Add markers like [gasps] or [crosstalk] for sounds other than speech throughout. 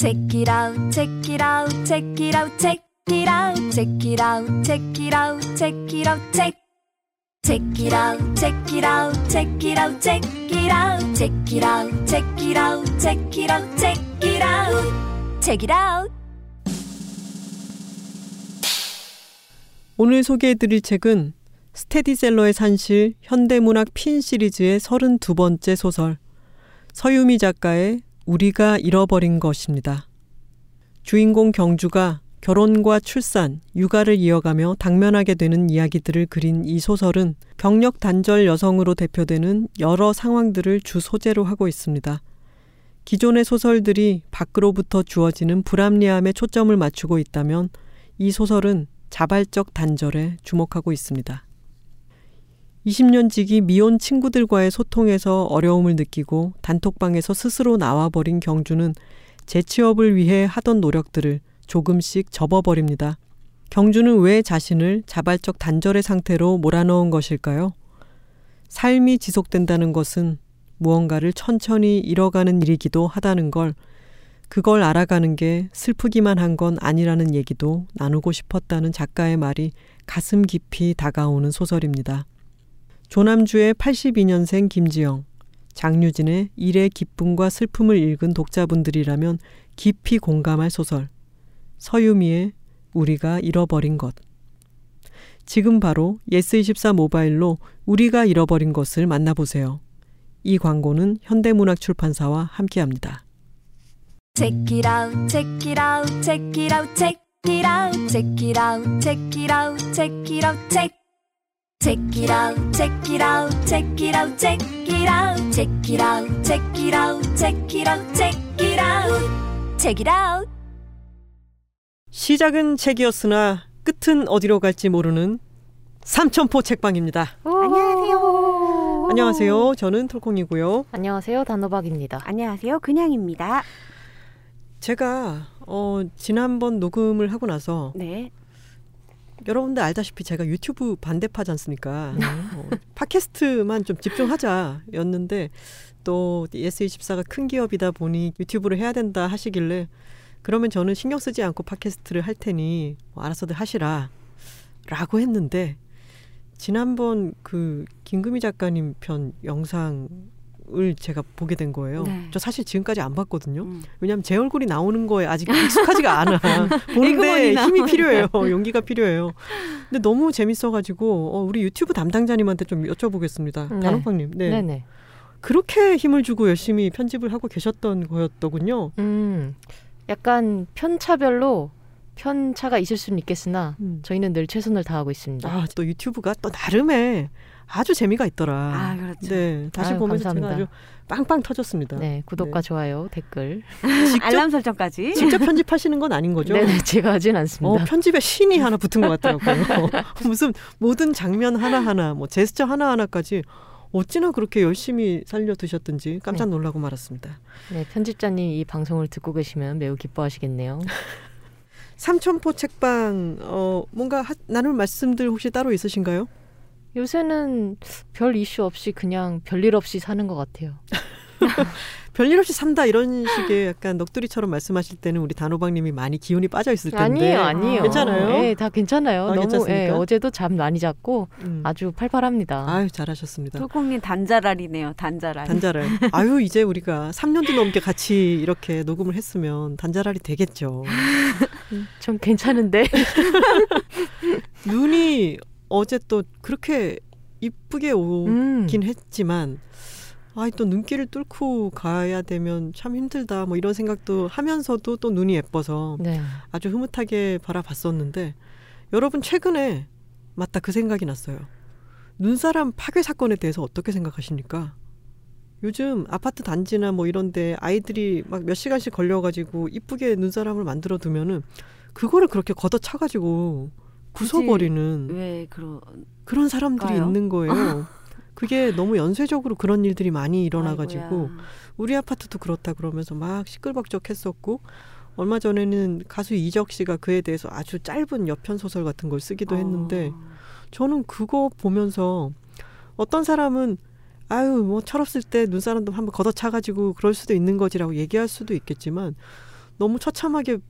Check it out, check it out, check it out, check it out, check it out, check it out, check it out, check. Check it out, check it out, check it out, check it out, check it out, check it out, check it out, check it out, check it out. 오늘 소개해드릴 책은 스테디셀러의 산실 현대문학 핀 시리즈의 32번째 소설 서유미 작가의 우리가 잃어버린 것입니다. 주인공 경주가 결혼과 출산, 육아를 이어가며 당면하게 되는 이야기들을 그린 이 소설은 경력 단절 여성으로 대표되는 여러 상황들을 주 소재로 하고 있습니다. 기존의 소설들이 밖으로부터 주어지는 불합리함에 초점을 맞추고 있다면 이 소설은 자발적 단절에 주목하고 있습니다. 20년 지기 미혼 친구들과의 소통에서 어려움을 느끼고 단톡방에서 스스로 나와버린 경주는 재취업을 위해 하던 노력들을 조금씩 접어버립니다. 경주는 왜 자신을 자발적 단절의 상태로 몰아넣은 것일까요? 삶이 지속된다는 것은 무언가를 천천히 잃어가는 일이기도 하다는 걸, 그걸 알아가는 게 슬프기만 한 건 아니라는 얘기도 나누고 싶었다는 작가의 말이 가슴 깊이 다가오는 소설입니다. 조남주의 82년생 김지영, 장류진의 일의 기쁨과 슬픔을 읽은 독자분들이라면 깊이 공감할 소설. 서유미의 우리가 잃어버린 것. 지금 바로 예스24 모바일로 우리가 잃어버린 것을 만나보세요. 이 광고는 현대문학 출판사와 함께합니다. Check it out, check it out, check it out, check it out, check it out, check it out, check it out, check. Check it out, check it out, check it out, check it out, check it out, check it out, check it out, check it out, check it out. 시작은 책이었으나 끝은 어디로 갈지 모르는 삼천포 책방입니다. 안녕하세요. 안녕하세요. 저는 톨콩이고요. 안녕하세요. 단호박입니다. 안녕하세요. 그냥입니다. 제가 어, 지난번 녹음을 하고 나서 네. 여러분들 알다시피 제가 유튜브 반대파지 않습니까? 어, 팟캐스트만 좀 집중하자였는데 또 예스24가 큰 기업이다 보니 유튜브를 해야 된다 하시길래 그러면 저는 신경 쓰지 않고 팟캐스트를 할 테니 뭐 알아서들 하시라 라고 했는데 지난번 그 김금희 작가님 편 영상 을 제가 보게 된 거예요. 네. 저 사실 지금까지 안 봤거든요. 음. 왜냐하면 제 얼굴이 나오는 거에 아직 익숙하지가 않아. [laughs] 보는데. 힘이 필요해요. 용기가 필요해요. 근데 너무 재밌어가지고 어, 우리 유튜브 담당자님한테 좀 여쭤보겠습니다. 네. 단호박님, 네. 네. 네 그렇게 힘을 주고 열심히 편집을 하고 계셨던 거였더군요. 음, 약간 편차별로 편차가 있을 수는 있겠으나 음. 저희는 늘 최선을 다하고 있습니다. 아, 또 유튜브가 또 나름의 아주 재미가 있더라. 아, 그렇죠. 네, 다시 아유, 보면서 감사합니다. 제가 아주 빵빵 터졌습니다. 네, 구독과 네. 좋아요, 댓글. 직접 알람 설정까지. 직접 [laughs] 편집하시는 건 아닌 거죠? 네, 네, 제가 하진 어, 않습니다. 편집에 신이 하나 붙은 것 같더라고요. [laughs] 무슨 모든 장면 하나하나, 뭐 제스처 하나하나까지 어찌나 그렇게 열심히 살려 두셨든지 깜짝 네. 놀라고 말았습니다. 네, 편집자님 이 방송을 듣고 계시면 매우 기뻐하시겠네요. 삼천포 책방, 어, 뭔가 하, 나눌 말씀들 혹시 따로 있으신가요? 요새는 별 이슈 없이 그냥 별일 없이 사는 것 같아요. [laughs] 별일 없이 산다 이런 식의 약간 넋두리처럼 말씀하실 때는 우리 단호박님이 많이 기운이 빠져 있을 텐데 아니에요, 아니에요. 괜찮아요? 네, 다 괜찮아요. 아, 너무 괜찮습니까? 예, 어제도 잠 많이 잤고 음. 아주 팔팔합니다. 아유 잘하셨습니다. 톨콩님 단자랄이네요. 단자랄. 단자랄. [laughs] 아유 이제 우리가 3년도 넘게 같이 이렇게 녹음을 했으면 단자랄이 되겠죠. [laughs] 전 괜찮은데. 눈이 어제 또 그렇게 이쁘게 음. 오긴 했지만 아이 또 눈길을 뚫고 가야 되면 참 힘들다 뭐 이런 생각도 하면서도 또 눈이 예뻐서 네. 아주 흐뭇하게 바라봤었는데 여러분 최근에 맞다 그 생각이 났어요. 눈사람 파괴 사건에 대해서 어떻게 생각하십니까? 요즘 아파트 단지나 뭐 이런데 아이들이 막 몇 시간씩 걸려가지고 이쁘게 눈사람을 만들어 두면은 그거를 그렇게 걷어차가지고 부숴버리는 왜 그런 그런 사람들이 까요? 있는 거예요. [laughs] 그게 너무 연쇄적으로 그런 일들이 많이 일어나가지고 아이고야. 우리 아파트도 그렇다 그러면서 막 시끌벅적했었고 얼마 전에는 가수 이적 씨가 그에 대해서 아주 짧은 여편 소설 같은 걸 쓰기도 했는데 어. 저는 그거 보면서 어떤 사람은 아유 뭐 철없을 때 눈사람도 한번 걷어차가지고 그럴 수도 있는 거지라고 얘기할 수도 있겠지만 너무 처참하게 부-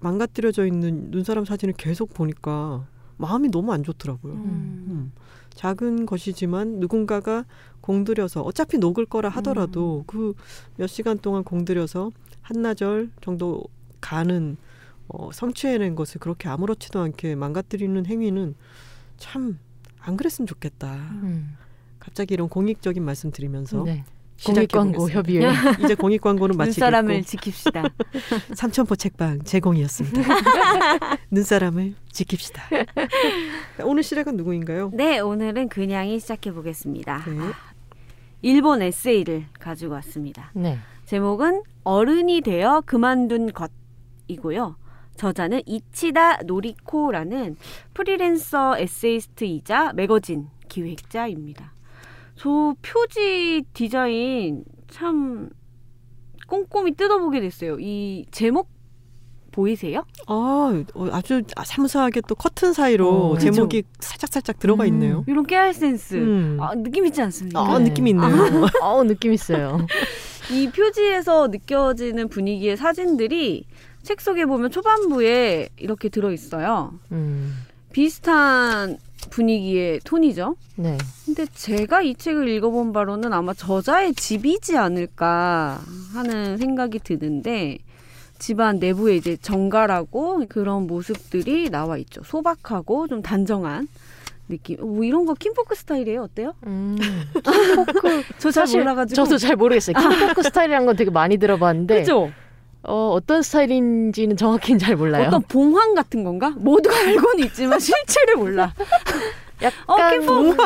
망가뜨려져 있는 눈사람 사진을 계속 보니까 마음이 너무 안 좋더라고요. 음. 음. 작은 것이지만 누군가가 공들여서 어차피 녹을 거라 하더라도 그몇 시간 동안 공들여서 한나절 정도 가는 어, 성취해낸 것을 그렇게 아무렇지도 않게 망가뜨리는 행위는 참 안 그랬으면 좋겠다. 음. 갑자기 이런 공익적인 말씀 드리면서 네. 시작해 공익 광고 보겠습니다. 협의회. 이제 공익 광고는 [laughs] 마치겠고 눈사람을 지킵시다. [laughs] 삼천포 책방 제공이었습니다. [laughs] 눈사람을 지킵시다. 오늘 시작은 누구인가요? 네, 오늘은 그냥이 시작해 보겠습니다. 네. 아, 일본 에세이를 가지고 왔습니다. 네. 제목은 어른이 되어 그만둔 것이고요. 저자는 이치다 노리코라는 프리랜서 에세이스트이자 매거진 기획자입니다. 저 표지 디자인 참 꼼꼼히 뜯어보게 됐어요. 이 제목 보이세요? 아, 어, 아주 사무사하게 또 커튼 사이로 어, 제목이 살짝 살짝 들어가 음. 있네요. 이런 깨알 센스. 음. 아, 느낌 있지 않습니까? 아, 네. 느낌이 있네요. [laughs] 어 느낌 있어요. [laughs] 이 표지에서 느껴지는 분위기의 사진들이 책 속에 보면 초반부에 이렇게 들어 있어요. 음. 비슷한 분위기의 톤이죠. 네. 근데 제가 이 책을 읽어본 바로는 아마 저자의 집이지 않을까 하는 생각이 드는데 집안 내부에 이제 정갈하고 그런 모습들이 나와 있죠. 소박하고 좀 단정한 느낌. 뭐 이런 거 Kinfolk 스타일이에요. 어때요? 음. Kinfolk 저 잘 몰라가지고. 저도 잘 모르겠어요. Kinfolk 스타일이라는 건 되게 많이 들어봤는데 그죠? 어, 어떤 스타일인지는 정확히는 잘 몰라요. 어떤 봉황 같은 건가? 모두가 알고는 있지만 실체를 몰라. [laughs] 어, 약간 Kinfolk.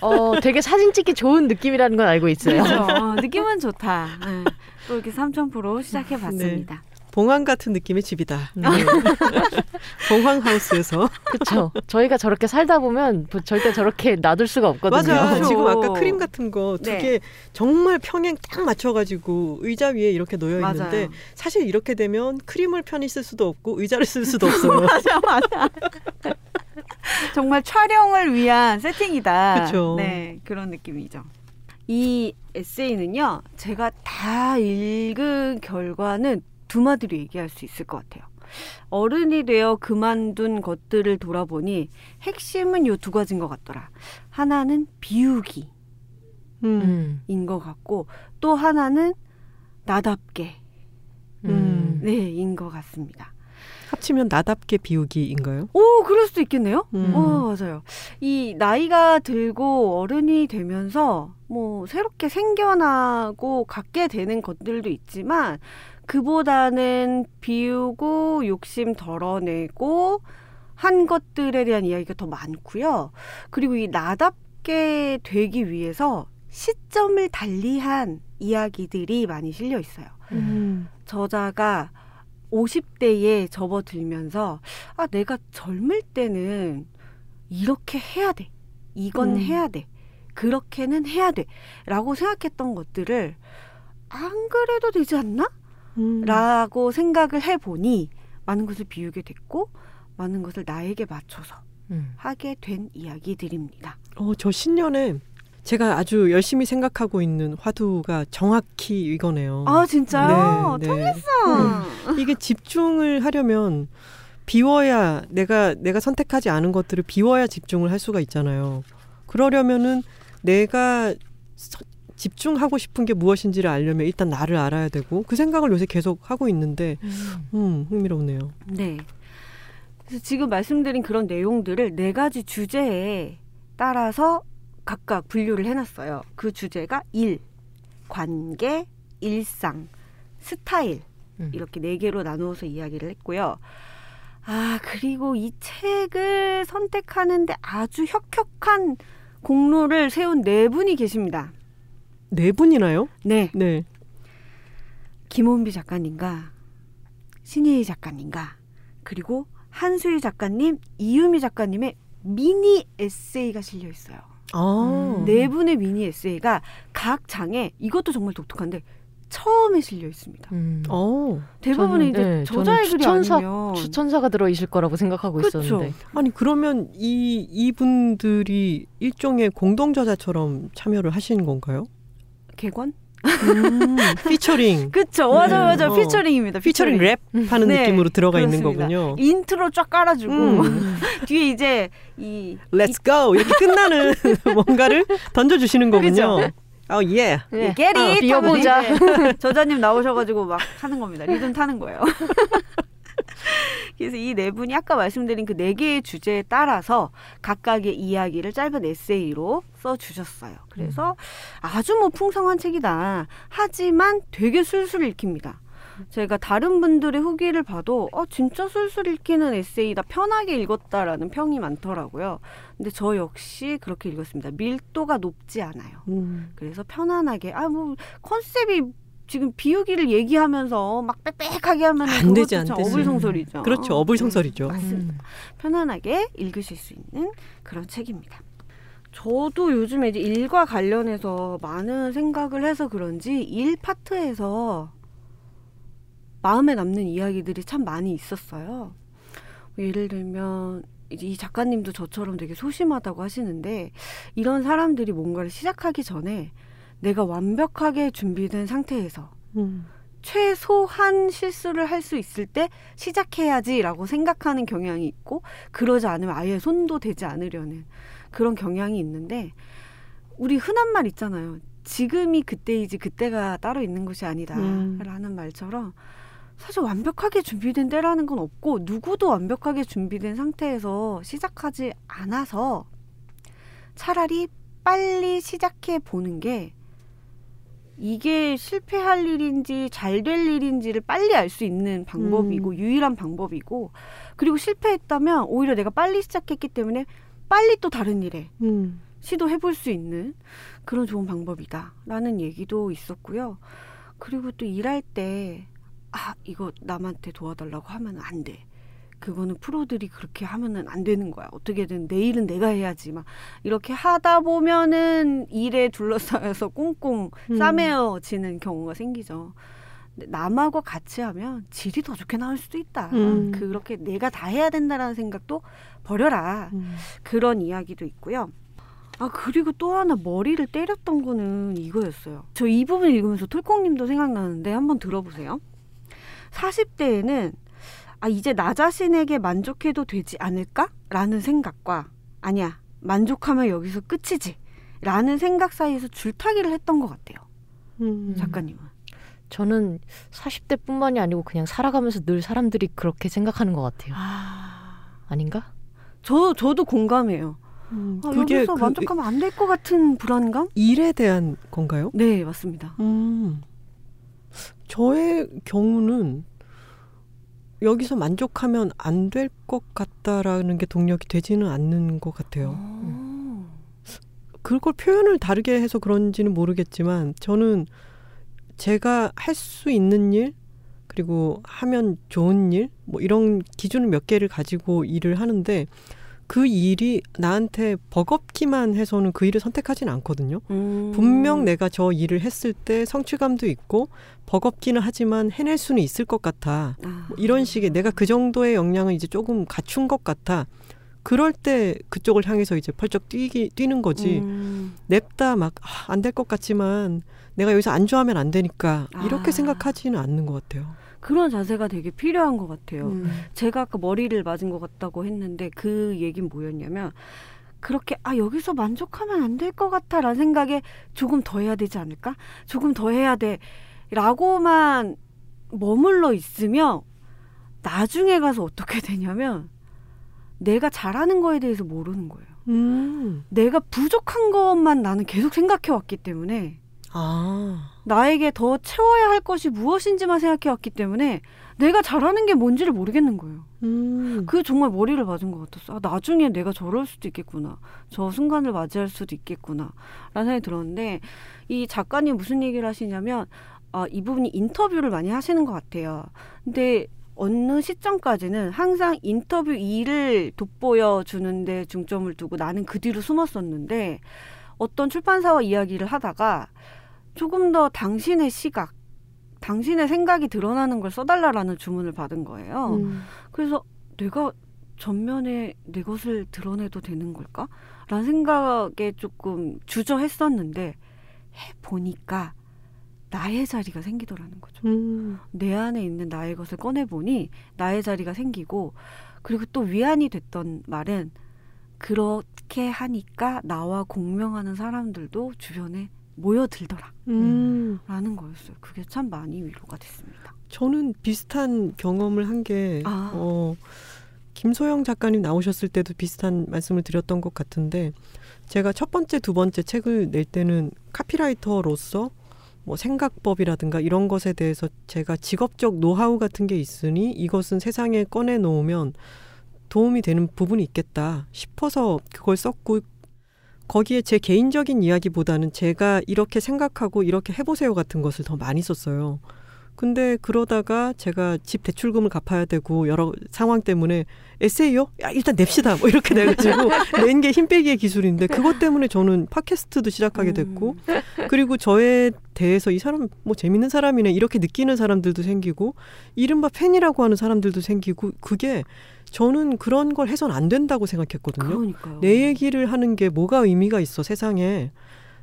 어, 되게 사진 찍기 좋은 느낌이라는 건 알고 있어요. 그죠? 어, [laughs] 느낌은 좋다. 네. 또 이렇게 삼천포로 시작해 봤습니다. 봉황 같은 느낌의 집이다. 네. [laughs] 봉황 하우스에서 그렇죠. 저희가 저렇게 살다 보면 뭐 절대 저렇게 놔둘 수가 없거든요. 맞아. 그렇죠. 지금 아까 크림 같은 거두 네. 개 정말 평행 딱 맞춰가지고 의자 위에 이렇게 놓여 있는데. 사실 이렇게 되면 크림을 편히 쓸 수도 없고 의자를 쓸 수도 없어요. [laughs] 맞아, 맞아. 정말 촬영을 위한 세팅이다. 그쵸. 네, 그런 느낌이죠. 이 에세이는요, 제가 다 읽은 결과는 두 마디로 얘기할 수 있을 것 같아요. 어른이 되어 그만둔 것들을 돌아보니 핵심은 요 두 가지인 것 같더라. 하나는 비우기인 음. 음. 것 같고, 또 하나는 나답게, 음. 네, 인 것 같습니다. 합치면 나답게 비우기인가요? 오, 그럴 수도 있겠네요. 음. 어, 맞아요. 이 나이가 들고 어른이 되면서 뭐 새롭게 생겨나고 갖게 되는 것들도 있지만 그보다는 비우고 욕심 덜어내고 한 것들에 대한 이야기가 더 많고요. 그리고 이 나답게 되기 위해서 시점을 달리한 이야기들이 많이 실려 있어요. 음. 저자가 50대에 접어들면서 아 내가 젊을 때는 이렇게 해야 돼 이건 음. 해야 돼 그렇게는 해야 돼 라고 생각했던 것들을 안 그래도 되지 않나? 음. 라고 생각을 해보니 많은 것을 비우게 됐고 많은 것을 나에게 맞춰서 음. 하게 된 이야기들입니다. 어, 저 신년에 제가 아주 열심히 생각하고 있는 화두가 정확히 이거네요. 아 진짜요? 네, 네. 통했어. 이게 집중을 하려면 비워야 내가 내가 선택하지 않은 것들을 비워야 집중을 할 수가 있잖아요. 그러려면은 내가 서- 집중하고 싶은 게 무엇인지를 알려면 일단 나를 알아야 되고 그 생각을 요새 계속 하고 있는데 음 흥미롭네요. 네. 그래서 지금 말씀드린 그런 내용들을 네 가지 주제에 따라서 각각 분류를 해놨어요. 그 주제가 일, 관계, 일상, 스타일 음. 이렇게 네 개로 나누어서 이야기를 했고요. 아 그리고 이 책을 선택하는데 아주 혁혁한 공로를 세운 네 분이 계십니다. 네 분이나요? 네, 네. 김원비 작가님과 신예희 작가님과 그리고 한수희 작가님, 이유미 작가님의 미니 에세이가 실려 있어요. 아. 음. 네 분의 미니 에세이가 각 장에 이것도 정말 독특한데 처음에 실려 있습니다. 음. 어. 대부분은 저는, 이제 네, 저자의 글이 추천사- 아니면 추천사가 들어 있을 거라고 생각하고 그쵸. 있었는데. 아니 그러면 이 이분들이 일종의 공동 저자처럼 참여를 하신 건가요? 개관? 음, 피처링. [laughs] 그쵸 맞아 네. 맞아 어. Featuring입니다. Featuring 랩 하는 네, 느낌으로 들어가 있는 그렇습니다. 거군요. 인트로 쫙 깔아주고 음. [laughs] 뒤에 이제 이 Let's go 이렇게 끝나는 [laughs] 뭔가를 던져주시는 거군요. 그죠? 어 예. 네. get it 비워보자. 하면 이제 저자님 나오셔가지고 막 하는 겁니다. 리듬 타는 거예요. [laughs] 그래서 이 네 분이 아까 말씀드린 그 네 개의 주제에 따라서 각각의 이야기를 짧은 에세이로 써 주셨어요. 그래서 아주 뭐 풍성한 책이다. 하지만 되게 술술 읽힙니다. 제가 다른 분들의 후기를 봐도 어 진짜 술술 읽히는 에세이다 편하게 읽었다라는 평이 많더라고요. 근데 저 역시 그렇게 읽었습니다. 밀도가 높지 않아요. 음. 그래서 편안하게 아 뭐 컨셉이 지금 비우기를 얘기하면서 막 빽빽하게 하면 안 되지, 안참 되지. 어불성설이죠. 그렇죠. 어불성설이죠. 네, 맞습니다. 음. 편안하게 읽으실 수 있는 그런 책입니다. 저도 요즘에 이제 일과 관련해서 많은 생각을 해서 그런지 일 파트에서 마음에 남는 이야기들이 참 많이 있었어요. 뭐 예를 들면 이제 이 작가님도 저처럼 되게 소심하다고 하시는데 이런 사람들이 뭔가를 시작하기 전에 내가 완벽하게 준비된 상태에서 음. 최소한 실수를 할 수 있을 때 시작해야지라고 생각하는 경향이 있고 그러지 않으면 아예 손도 대지 않으려는 그런 경향이 있는데 우리 흔한 말 있잖아요. 지금이 그때이지 그때가 따로 있는 것이 아니다라는 음. 말처럼 사실 완벽하게 준비된 때라는 건 없고 누구도 완벽하게 준비된 상태에서 시작하지 않아서 차라리 빨리 시작해 보는 게 이게 실패할 일인지 잘 될 일인지를 빨리 알 수 있는 방법이고 유일한 방법이고 그리고 실패했다면 오히려 내가 빨리 시작했기 때문에 빨리 또 다른 일에 음. 시도해 볼 수 있는 그런 좋은 방법이다라는 얘기도 있었고요. 그리고 또 일할 때 아, 이거 남한테 도와달라고 하면 안 돼. 그거는 프로들이 그렇게 하면은 안 되는 거야. 어떻게든 내일은 내가 해야지. 막 이렇게 하다 보면은 일에 둘러싸여서 꽁꽁 음. 싸매어지는 경우가 생기죠. 남하고 같이 하면 질이 더 좋게 나올 수도 있다. 음. 그렇게 내가 다 해야 된다라는 생각도 버려라. 음. 그런 이야기도 있고요. 아 그리고 또 하나 머리를 때렸던 거는 이거였어요. 저 이 부분 읽으면서 톨콩님도 생각나는데 한번 들어보세요. 40대에는 아 이제 나 자신에게 만족해도 되지 않을까 라는 생각과 아니야 만족하면 여기서 끝이지 라는 생각 사이에서 줄타기를 했던 것 같아요. 음. 작가님은. 저는 40대 뿐만이 아니고 그냥 살아가면서 늘 사람들이 그렇게 생각하는 것 같아요. 아, 아닌가? 저 저도 공감해요. 음. 아, 그게 여기서 그 만족하면 안 될 것 같은 불안감? 일에 대한 건가요? 네 맞습니다. 음. 저의 경우는 여기서 만족하면 안 될 것 같다라는 게 동력이 되지는 않는 것 같아요. 어. 그걸 표현을 다르게 해서 그런지는 모르겠지만 저는 제가 할 수 있는 일 그리고 하면 좋은 일 뭐 이런 기준을 몇 개를 가지고 일을 하는데 그 일이 나한테 버겁기만 해서는 그 일을 선택하지는 않거든요. 음. 분명 내가 저 일을 했을 때 성취감도 있고 버겁기는 하지만 해낼 수는 있을 것 같아. 아. 뭐 이런 식의 내가 그 정도의 역량을 이제 조금 갖춘 것 같아. 그럴 때 그쪽을 향해서 이제 펄쩍 뛰기 뛰는 거지. 음. 냅다 막 안 될것 같지만 내가 여기서 안좋아하면 안 되니까 이렇게 아. 생각하지는 않는 것 같아요. 그런 자세가 되게 필요한 것 같아요. 음. 제가 아까 머리를 맞은 것 같다고 했는데 그 얘기는 뭐였냐면 그렇게 아 여기서 만족하면 안 될 것 같아라는 생각에 조금 더 해야 되지 않을까? 조금 더 해야 돼라고만 머물러 있으면 나중에 가서 어떻게 되냐면 내가 잘하는 거에 대해서 모르는 거예요. 음. 내가 부족한 것만 나는 계속 생각해 왔기 때문에 아. 나에게 더 채워야 할 것이 무엇인지만 생각해 왔기 때문에 내가 잘하는 게 뭔지를 모르겠는 거예요. 음. 그 정말 머리를 맞은 것 같았어. 아, 나중에 내가 저럴 수도 있겠구나. 저 순간을 맞이할 수도 있겠구나. 라는 생각이 들었는데 이 작가님 무슨 얘기를 하시냐면 아, 이 부분이 인터뷰를 많이 하시는 것 같아요. 근데 어느 시점까지는 항상 인터뷰 일을 돋보여 주는데 중점을 두고 나는 그 뒤로 숨었었는데 어떤 출판사와 이야기를 하다가 조금 더 당신의 시각, 당신의 생각이 드러나는 걸 써달라라는 주문을 받은 거예요. 음. 그래서 내가 전면에 내 것을 드러내도 되는 걸까? 라는 생각에 조금 주저했었는데 해보니까 나의 자리가 생기더라는 거죠. 음. 내 안에 있는 나의 것을 꺼내보니 나의 자리가 생기고 그리고 또 위안이 됐던 말은 그렇게 하니까 나와 공명하는 사람들도 주변에 모여들더라 음. 라는 거였어요. 그게 참 많이 위로가 됐습니다. 저는 비슷한 경험을 한 게 아. 어, 김소영 작가님 나오셨을 때도 비슷한 말씀을 드렸던 것 같은데 제가 첫 번째, 두 번째 책을 낼 때는 카피라이터로서 뭐 생각법이라든가 이런 것에 대해서 제가 직업적 노하우 같은 게 있으니 이것은 세상에 꺼내 놓으면 도움이 되는 부분이 있겠다 싶어서 그걸 썼고 거기에 제 개인적인 이야기보다는 제가 이렇게 생각하고 이렇게 해보세요 같은 것을 더 많이 썼어요. 근데 그러다가 제가 집 대출금을 갚아야 되고 여러 상황 때문에 에세이요? 야 일단 냅시다 뭐 이렇게 돼가지고 [laughs] 낸 게 힘 빼기의 기술인데 그것 때문에 저는 팟캐스트도 시작하게 됐고 그리고 저에 대해서 이 사람 뭐 재밌는 사람이네 이렇게 느끼는 사람들도 생기고 이른바 팬이라고 하는 사람들도 생기고 그게 저는 그런 걸 해선 안 된다고 생각했거든요. 그러니까요. 내 얘기를 하는 게 뭐가 의미가 있어 세상에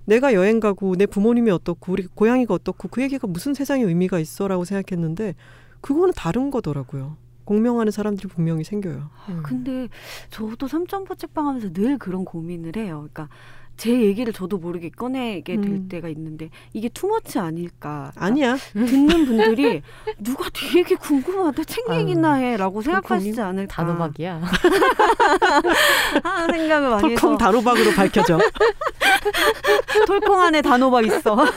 내가 여행 가고 내 부모님이 어떻고 우리 고양이가 어떻고 그 얘기가 무슨 세상에 의미가 있어라고 생각했는데 그거는 다른 거더라고요. 공명하는 사람들이 분명히 생겨요. 음. 근데 저도 삼점포 책방하면서 늘 그런 고민을 해요. 그러니까 제 얘기를 저도 모르게 꺼내게 될 음. 때가 있는데 이게 투머치 아닐까? 아니야. 듣는 분들이 누가 네 얘기 궁금하다 얘기나 해라고 생각하시지 않을까 단호박이야. [laughs] 하는 생각을 많이 해서 톨콩 다로박으로 밝혀져. [laughs] 톨콩 안에 단호박 있어. [laughs]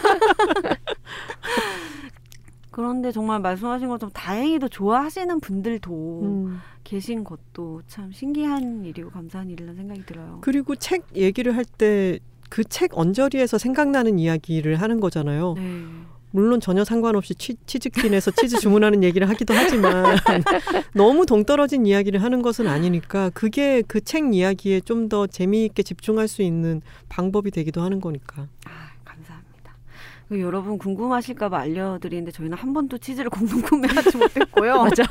그런데 정말 말씀하신 것처럼 다행히도 좋아하시는 분들도 음. 계신 것도 참 신기한 일이고 감사한 일이라는 생각이 들어요. 그리고 책 얘기를 할 때 그 책 언저리에서 생각나는 이야기를 하는 거잖아요. 네. 물론 전혀 상관없이 치, 치즈킨에서 치즈 주문하는 얘기를 하기도 하지만 [laughs] 너무 동떨어진 이야기를 하는 것은 아니니까 그게 그 책 이야기에 좀 더 재미있게 집중할 수 있는 방법이 되기도 하는 거니까. 아, 여러분 궁금하실까봐 알려드리는데 저희는 한 번도 치즈를 [laughs] 공동 구매하지 못했고요. [laughs] 맞아.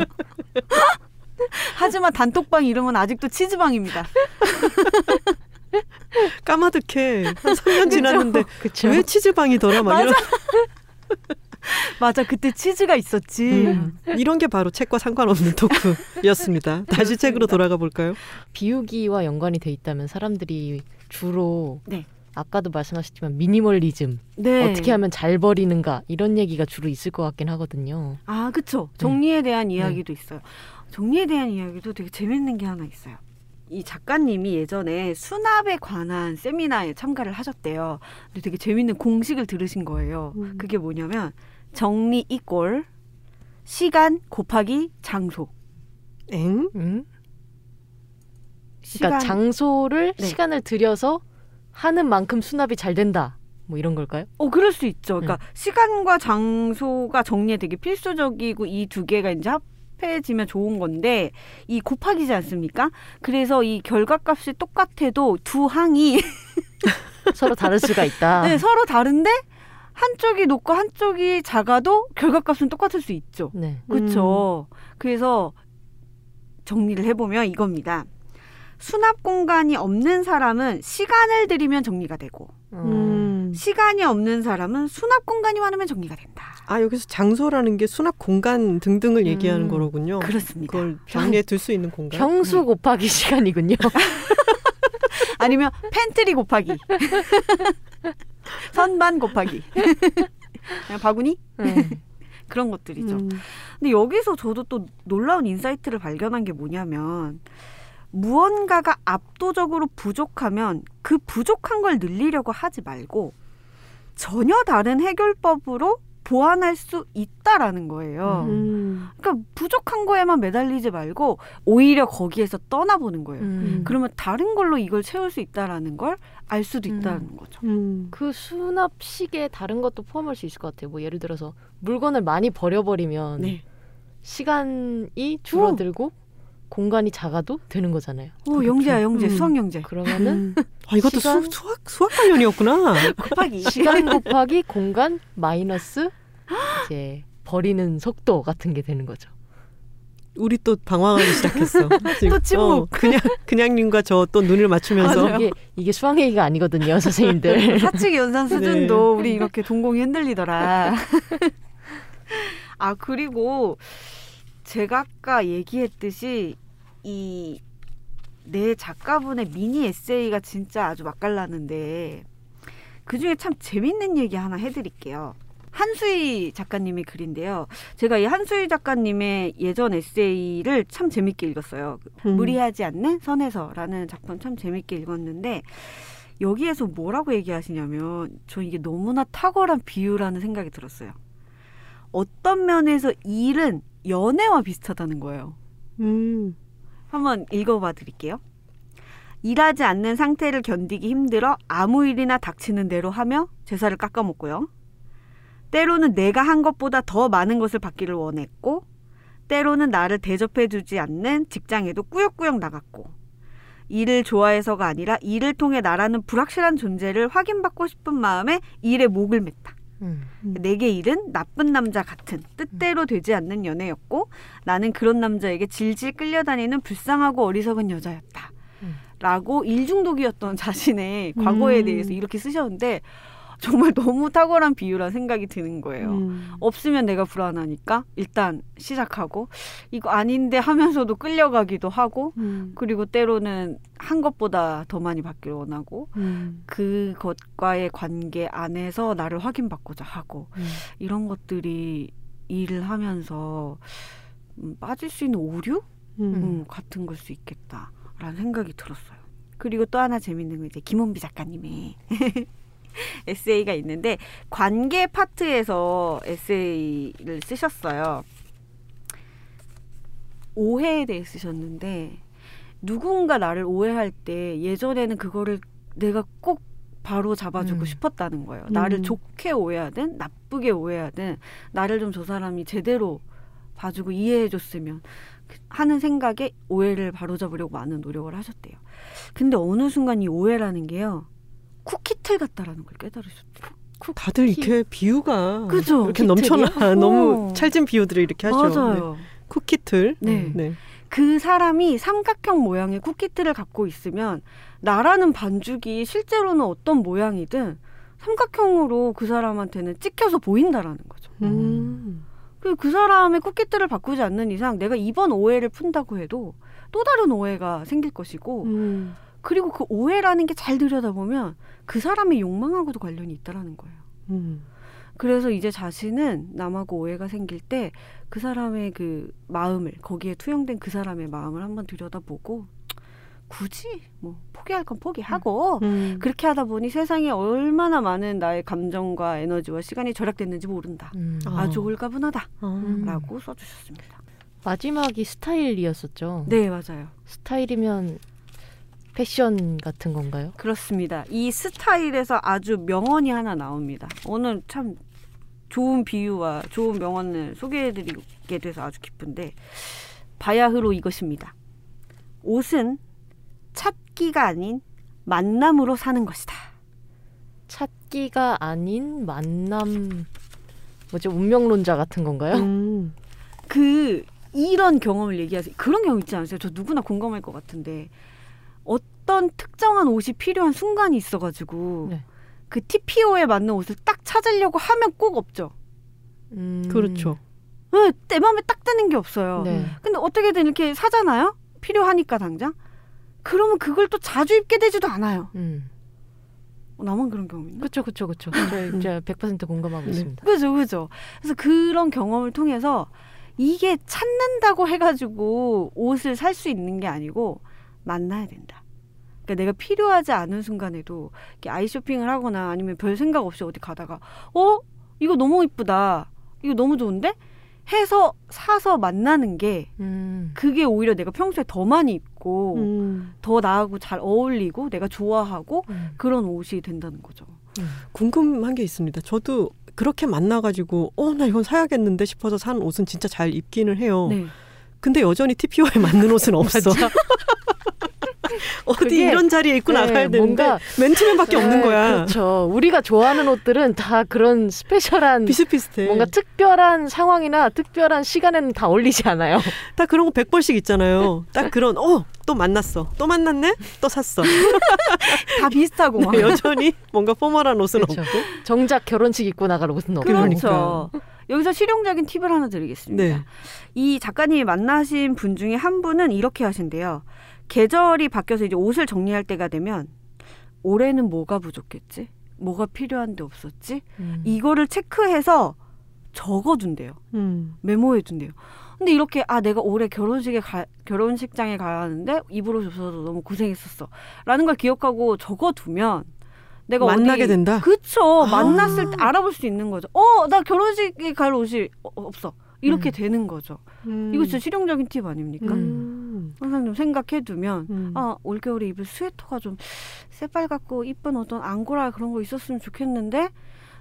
[laughs] 하지만 단톡방 이름은 아직도 치즈방입니다. 까마득해. 한 3년 지났는데 그쵸. 왜 치즈방이더라? 막 이런, 맞아, 그때 치즈가 있었지. 음, 이런 게 바로 책과 상관없는 토크였습니다. 다시 책으로 돌아가 볼까요? 비우기와 연관이 돼 있다면 사람들이 주로 네. 아까도 말씀하셨지만 미니멀리즘 네. 어떻게 하면 잘 버리는가 이런 얘기가 주로 있을 것 같긴 하거든요. 아, 그쵸. 정리에 대한 이야기도 있어요. 정리에 대한 이야기도 되게 재밌는 게 하나 있어요. 이 작가님이 예전에 수납에 관한 세미나에 참가를 하셨대요. 근데 되게 재밌는 공식을 들으신 거예요. 음. 그게 뭐냐면 정리 이꼴 시간 곱하기 장소. 엥? 응? 시간 그러니까 장소를 네. 시간을 들여서 하는 만큼 수납이 잘 된다. 뭐 이런 걸까요? 어 그럴 수 있죠. 그러니까 시간과 장소가 정리에 되게 필수적이고 이 두 개가 이제 합해지면 좋은 건데 이 곱하기지 않습니까? 그래서 이 결과값이 똑같아도 두 항이 [laughs] 서로 다를 수가 있다. 네, 서로 다른데 한쪽이 높고 한쪽이 작아도 결과값은 똑같을 수 있죠. 네. 그렇죠. 그래서 정리를 해보면 이겁니다. 수납 공간이 없는 사람은 시간을 들이면 정리가 되고 음. 시간이 없는 사람은 수납 공간이 많으면 정리가 된다. 아 여기서 장소라는 게 수납 공간 등등을 음. 얘기하는 거로군요. 그렇습니다. 그걸 정리해 둘수 있는 공간. 평수 곱하기 시간이군요. [laughs] 아니면 팬트리 곱하기 [laughs] 선반 곱하기 그냥 바구니 음. [laughs] 그런 것들이죠. 음. 근데 여기서 저도 또 놀라운 insight를 발견한 게 뭐냐면 무언가가 압도적으로 부족하면 그 부족한 걸 늘리려고 하지 말고 전혀 다른 해결법으로 보완할 수 있다라는 거예요. 음. 그러니까 부족한 거에만 매달리지 말고 오히려 거기에서 떠나보는 거예요. 음. 그러면 다른 걸로 이걸 채울 수 있다라는 걸 알 수도 음. 있다는 거죠. 음. 그 수납식에 다른 것도 포함할 수 있을 것 같아요. 뭐 예를 들어서 물건을 많이 버려버리면 네. 시간이 줄어들고 공간이 작아도 되는 거잖아요. 오, 영재야, 영재, 음. 수학 영재. 그러면은 음. 아 이것도 시간- 수, 수학 수학 관련이었구나. 곱하기. 시간 곱하기 공간 마이너스 이제 버리는 속도 같은 게 되는 거죠. 우리 또 방황하기 시작했어. [laughs] 또 침묵. 어, 그냥 그냥님과 저 또 눈을 맞추면서 맞아요. 이게 이게 수학 얘기가 아니거든요, 선생님들. [laughs] 사측 연산 수준도 우리 이렇게 동공이 흔들리더라. [laughs] 아 그리고 제가 아까 얘기했듯이 이 내 작가분의 미니 에세이가 진짜 아주 맛깔나는데 그 중에 참 재밌는 얘기 하나 해드릴게요. 한수희 작가님의 글인데요. 제가 이 한수희 작가님의 예전 에세이를 참 재밌게 읽었어요. 음. 무리하지 않는 선에서라는 작품 참 재밌게 읽었는데 여기에서 뭐라고 얘기하시냐면 저 이게 너무나 탁월한 비유라는 생각이 들었어요. 어떤 면에서 일은 연애와 비슷하다는 거예요. 음. 한번 읽어봐 드릴게요. 일하지 않는 상태를 견디기 힘들어 아무 일이나 닥치는 대로 하며 제사를 깎아먹고요. 때로는 내가 한 것보다 더 많은 것을 받기를 원했고, 때로는 나를 대접해주지 않는 직장에도 꾸역꾸역 나갔고, 일을 좋아해서가 아니라 일을 통해 나라는 불확실한 존재를 확인받고 싶은 마음에 일에 목을 맸다. 음. 내게 일은 나쁜 남자 같은 뜻대로 되지 않는 연애였고 나는 그런 남자에게 질질 끌려다니는 불쌍하고 어리석은 여자였다. 음. 라고 일중독이었던 자신의 과거에 음. 대해서 이렇게 쓰셨는데 정말 너무 탁월한 비유라 생각이 드는 거예요. 음. 없으면 내가 불안하니까 일단 시작하고 이거 아닌데 하면서도 끌려가기도 하고 음. 그리고 때로는 한 것보다 더 많이 받기를 원하고 음. 그것과의 관계 안에서 나를 확인받고자 하고 음. 이런 것들이 일을 하면서 음, 빠질 수 있는 오류 음. 음, 같은 걸 수 있겠다라는 생각이 들었어요. 그리고 또 하나 재밌는 건 이제 김원비 작가님의 [laughs] [laughs] 에세이가 있는데 관계 파트에서 에세이를 쓰셨어요. 오해에 대해 쓰셨는데 누군가 나를 오해할 때 예전에는 그거를 내가 꼭 바로 잡아주고 음. 싶었다는 거예요. 나를 음. 좋게 오해하든 나쁘게 오해하든 나를 좀 저 사람이 제대로 봐주고 이해해줬으면 그- 하는 생각에 오해를 바로잡으려고 많은 노력을 하셨대요. 근데 어느 순간 이 오해라는 게요. 쿠키틀 같다라는 걸 깨달으셨대요. 다들 이렇게 비유가 그죠? 이렇게? 넘쳐나 [laughs] 너무 어. 찰진 비유들을 이렇게 하죠. 네. 맞아요. 쿠키틀. 네. 네. 그 사람이 삼각형 모양의 쿠키틀을 갖고 있으면 나라는 반죽이 실제로는 어떤 모양이든 삼각형으로 그 사람한테는 찍혀서 보인다라는 거죠. 음. 그, 그 사람의 쿠키틀을 바꾸지 않는 이상 내가 이번 오해를 푼다고 해도 또 다른 오해가 생길 것이고 음. 그리고 그 오해라는 게 잘 들여다보면 그 사람의 욕망하고도 관련이 있다라는 거예요. 음. 그래서 이제 자신은 남하고 오해가 생길 때 그 사람의 그 마음을 거기에 투영된 그 사람의 마음을 한번 들여다보고 굳이 뭐 포기할 건 포기하고 음. 그렇게 하다 보니 세상에 얼마나 많은 나의 감정과 에너지와 시간이 절약됐는지 모른다. 음. 아. 아주 홀가분하다라고 아. 써주셨습니다. 마지막이 스타일이었었죠. 네 맞아요. 스타일이면 패션 같은 건가요? 그렇습니다. 이 스타일에서 아주 명언이 하나 나옵니다. 오늘 참 좋은 비유와 좋은 명언을 소개해드리게 돼서 아주 기쁜데 바야흐로 이것입니다. 옷은 찾기가 아닌 만남으로 사는 것이다. 찾기가 아닌 만남 뭐지 운명론자 같은 건가요? 음. 그 이런 경험을 얘기하세요. 그런 경험 있지 않으세요? 저 누구나 공감할 것 같은데 어떤 특정한 옷이 필요한 순간이 있어가지고 네. 그 TPO에 맞는 옷을 딱 찾으려고 하면 꼭 없죠. 음. 그렇죠. 네, 내 마음에 딱 드는 게 없어요. 네. 근데 어떻게든 이렇게 사잖아요. 필요하니까 당장. 그러면 그걸 또 자주 입게 되지도 않아요. 음. 어, 나만 그런 경험 있나? 그렇죠, 그렇죠, 그렇죠. 저 제가 100% 공감하고 네. 있습니다. 그죠, 그죠. 그래서 그런 경험을 통해서 이게 찾는다고 해가지고 옷을 살 수 있는 게 아니고 만나야 된다. 그러니까 내가 필요하지 않은 순간에도 아이 쇼핑을 하거나 아니면 별 생각 없이 어디 가다가 어 이거 너무 이쁘다, 이거 너무 좋은데 해서 사서 만나는 게 음. 그게 오히려 내가 평소에 더 많이 입고 음. 더 나하고 잘 어울리고 내가 좋아하고 음. 그런 옷이 된다는 거죠. 궁금한 게 있습니다. 저도 그렇게 만나가지고 어 나 이건 사야겠는데 싶어서 산 옷은 진짜 잘 입기는 해요. 네. 근데 여전히 TPO에 맞는 옷은 [laughs] 없어. [laughs] 어디 그게- 이런 자리에 입고 네, 나가야 되는데 뭔가- 맨투맨밖에 없는 네, 거야. 그렇죠. 우리가 좋아하는 옷들은 다 그런 스페셜한 비슷비슷해. 뭔가 특별한 상황이나 특별한 시간에는 다 어울리지 않아요. [laughs] 딱 그런 거 100벌씩 있잖아요. 딱 그런 어, 또 만났어. 또 만났네? 또 샀어. [laughs] 다 비슷하고 막. 근데 여전히 뭔가 포멀한 옷은 그렇죠. 없고. 정작 결혼식 입고 나갈 옷은 없고. 그렇죠. 여기서 실용적인 팁을 하나 드리겠습니다. 네. 이 작가님이 만나신 분 중에 한 분은 이렇게 하신대요. 계절이 바뀌어서 이제 옷을 정리할 때가 되면 올해는 뭐가 부족했지? 뭐가 필요한데 없었지? 음. 이거를 체크해서 적어둔대요. 음. 메모해둔대요. 근데 이렇게 아 내가 올해 결혼식에 가, 결혼식장에 가야 하는데 옷이 없어서 너무 고생했었어. 라는 걸 기억하고 적어두면 내가 만나게 어디, 된다. 그쵸. 아. 만났을 때 알아볼 수 있는 거죠. 어, 나 결혼식에 갈 옷이 어- 없어. 이렇게 음. 되는 거죠. 음. 이거 진짜 실용적인 팁 아닙니까? 음. 항상 좀 생각해두면 음. 아 올겨울에 입을 스웨터가 좀 새빨갛고 이쁜 어떤 앙고라 그런 거 있었으면 좋겠는데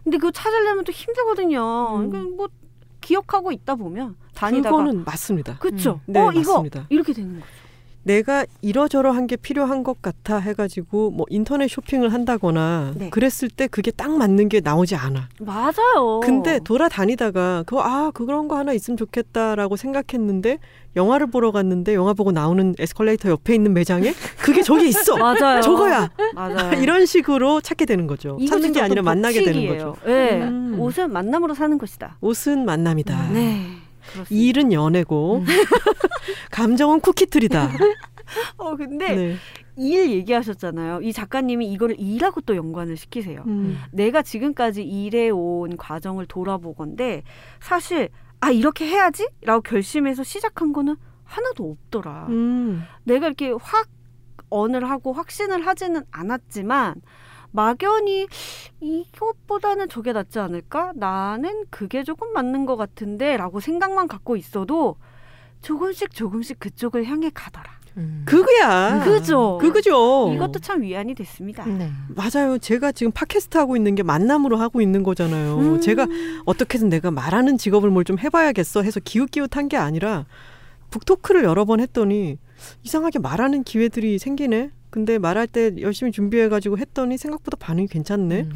근데 그거 찾으려면 또 힘들거든요. 음. 그러니까 뭐 기억하고 있다 보면 다니다가 그거는 맞습니다. 그쵸? 네, 어 이거 맞습니다. 이렇게 되는 거죠. 내가 이러저러한 게 필요한 것 같아 해가지고 뭐 인터넷 쇼핑을 한다거나 네. 그랬을 때 그게 딱 맞는 게 나오지 않아. 맞아요. 근데 돌아다니다가 그거 아 그런 거 하나 있으면 좋겠다라고 생각했는데 영화를 보러 갔는데 영화 보고 나오는 에스컬레이터 옆에 있는 매장에 그게 저기 있어. [laughs] 맞아요. 저거야. 맞아요. [laughs] 이런 식으로 찾게 되는 거죠. 찾는 게 아니라 만나게 되는. 거죠. 네. 음. 옷은 만남으로 사는 것이다. 옷은 만남이다. 네. 그렇습니다. 일은 연애고 음. [laughs] 감정은 쿠키틀이다. 어 근데 네. 일 얘기하셨잖아요. 이 작가님이 이거를 일하고 또 연관을 시키세요. 음. 내가 지금까지 일해온 과정을 돌아보건데 사실 아 이렇게 해야지라고 결심해서 시작한 거는 하나도 없더라. 음. 내가 이렇게 확 언을 하고 확신을 하지는 않았지만 막연히 이것보다는 저게 낫지 않을까? 나는 그게 조금 맞는 것 같은데라고 생각만 갖고 있어도 조금씩 조금씩 그쪽을 향해 가더라. 음. 그거야. 그죠? 그거죠. 이것도 참 위안이 됐습니다. 네. 맞아요. 제가 지금 팟캐스트 하고 있는 게 만남으로 하고 있는 거잖아요. 음. 제가 어떻게든 내가 말하는 직업을 뭘 좀 해봐야겠어 해서 기웃기웃한 게 아니라 북토크를 여러 번 했더니 이상하게 말하는 기회들이 생기네. 근데 말할 때 열심히 준비해가지고 했더니 생각보다 반응이 괜찮네. 음.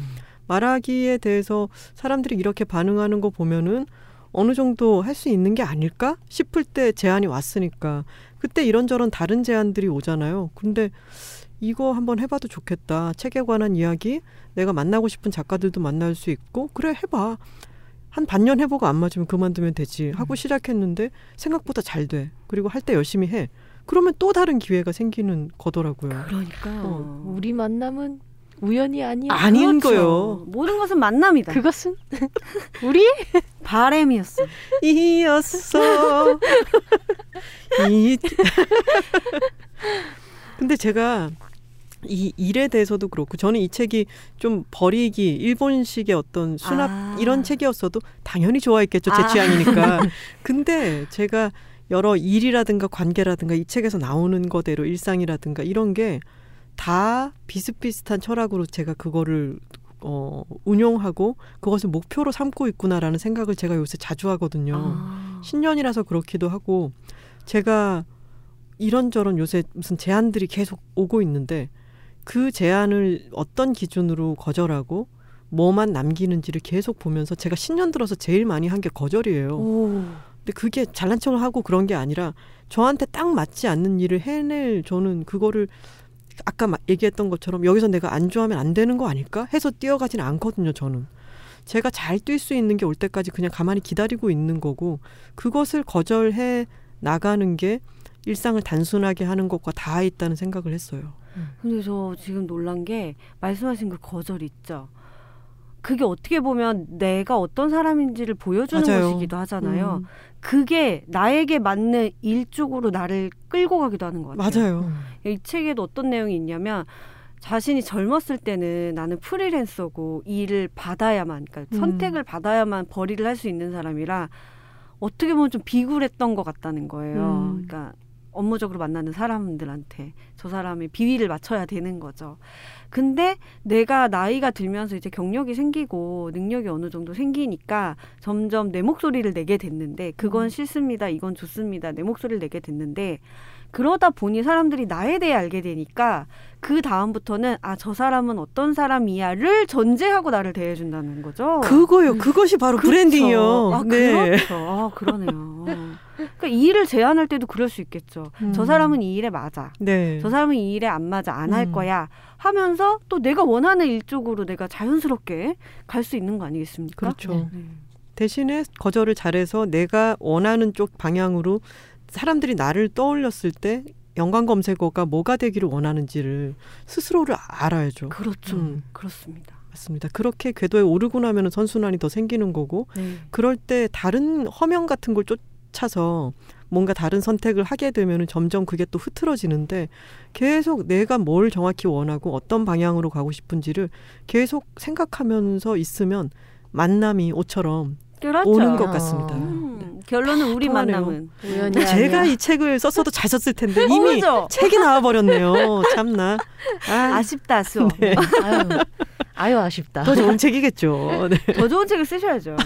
말하기에 대해서 사람들이 이렇게 반응하는 거 보면은 어느 정도 할 수 있는 게 아닐까 싶을 때 제안이 왔으니까 그때 이런저런 다른 제안들이 오잖아요. 근데 이거 한번 해봐도 좋겠다. 책에 관한 이야기, 내가 만나고 싶은 작가들도 만날 수 있고 그래 해봐. 한 반년 해보고 안 맞으면 그만두면 되지 하고 음. 시작했는데 생각보다 잘 돼. 그리고 할 때 열심히 해. 그러면 또 다른 기회가 생기는 거더라고요. 그러니까 어, 우리 만남은 우연이 아니야. 아닌 그렇죠. 거요. 모든 것은 만남이다. 그것은 [laughs] 우리 바램이었어. 이었어. 이 [laughs] 근데 제가 이 일에 대해서도 그렇고 저는 이 책이 좀 버리기 일본식의 어떤 수납 아. 이런 책이었어도 당연히 좋아했겠죠 제 아. 취향이니까 [laughs] 근데 제가 여러 일이라든가 관계라든가 이 책에서 나오는 거대로 일상이라든가 이런 게 다 비슷비슷한 철학으로 제가 그거를 어, 운용하고 그것을 목표로 삼고 있구나라는 생각을 제가 요새 자주 하거든요. 아. 신년이라서 그렇기도 하고 제가 이런저런 요새 무슨 제안들이 계속 오고 있는데 그 제안을 어떤 기준으로 거절하고 뭐만 남기는지를 계속 보면서 제가 신년 들어서 제일 많이 한 게 거절이에요. 오. 근데 그게 잘난 척을 하고 그런 게 아니라 저한테 딱 맞지 않는 일을 해낼 저는 그거를 아까 마- 얘기했던 것처럼 여기서 내가 안 좋아하면 안 되는 거 아닐까 해서 뛰어가진 않거든요 저는 제가 잘 뛸 수 있는 게 올 때까지 그냥 가만히 기다리고 있는 거고 그것을 거절해 나가는 게 일상을 단순하게 하는 것과 다 있다는 생각을 했어요. 근데 저 지금 놀란 게 말씀하신 그 거절 있죠. 그게 어떻게 보면 내가 어떤 사람인지를 보여주는 맞아요. 것이기도 하잖아요. 음, 그게 나에게 맞는 일 쪽으로 나를 끌고 가기도 하는 것 같아요. 맞아요. 이 책에도 어떤 내용이 있냐면 자신이 젊었을 때는 나는 프리랜서고 일을 받아야만, 그러니까 음. 선택을 받아야만 벌이를 할 수 있는 사람이라 어떻게 보면 좀 비굴했던 것 같다는 거예요. 음. 그러니까 업무적으로 만나는 사람들한테 저 사람의 비위를 맞춰야 되는 거죠. 근데 내가 나이가 들면서 이제 경력이 생기고 능력이 어느 정도 생기니까 점점 내 목소리를 내게 됐는데 그건 음. 싫습니다. 이건 좋습니다. 내 목소리를 내게 됐는데 그러다 보니 사람들이 나에 대해 알게 되니까 그 다음부터는 아 저 사람은 어떤 사람이야를 전제하고 나를 대해준다는 거죠. 그거요. 그것이 바로 그렇죠. 브랜딩이요. 아, 네. 그렇죠. 아, 그러네요. 그러니까 이 일을 제안할 때도 그럴 수 있겠죠. 저 음. 사람은 이 일에 맞아. 네. 저 사람은 이 일에 안 맞아. 안할 음. 거야. 하면서 또 내가 원하는 일 쪽으로 내가 자연스럽게 갈 수 있는 거 아니겠습니까? 그렇죠. 네. 대신에 거절을 잘해서 내가 원하는 쪽 방향으로 사람들이 나를 떠올렸을 때 연관 검색어가 뭐가 되기를 원하는지를 스스로를 알아야죠. 그렇죠. 음. 그렇습니다. 맞습니다. 그렇게 궤도에 오르고 나면 선순환이 더 생기는 거고 네. 그럴 때 다른 허명 같은 걸 쫓아서 뭔가 다른 선택을 하게 되면 점점 그게 또 흐트러지는데 계속 내가 뭘 정확히 원하고 어떤 방향으로 가고 싶은지를 계속 생각하면서 있으면 만남이 옷처럼 그렇죠. 오는 것 같습니다. 음, 결론은 우리 통하네요. 만남은 근데 제가. 이 책을 썼어도 잘 썼을 텐데 [laughs] 이미 그죠? 책이 나와 버렸네요. 참나. 아, 아쉽다 수. [laughs] 네. 아유, 아유 아쉽다. 더 좋은 책이겠죠. [laughs] 네. 더 좋은 책을 쓰셔야죠.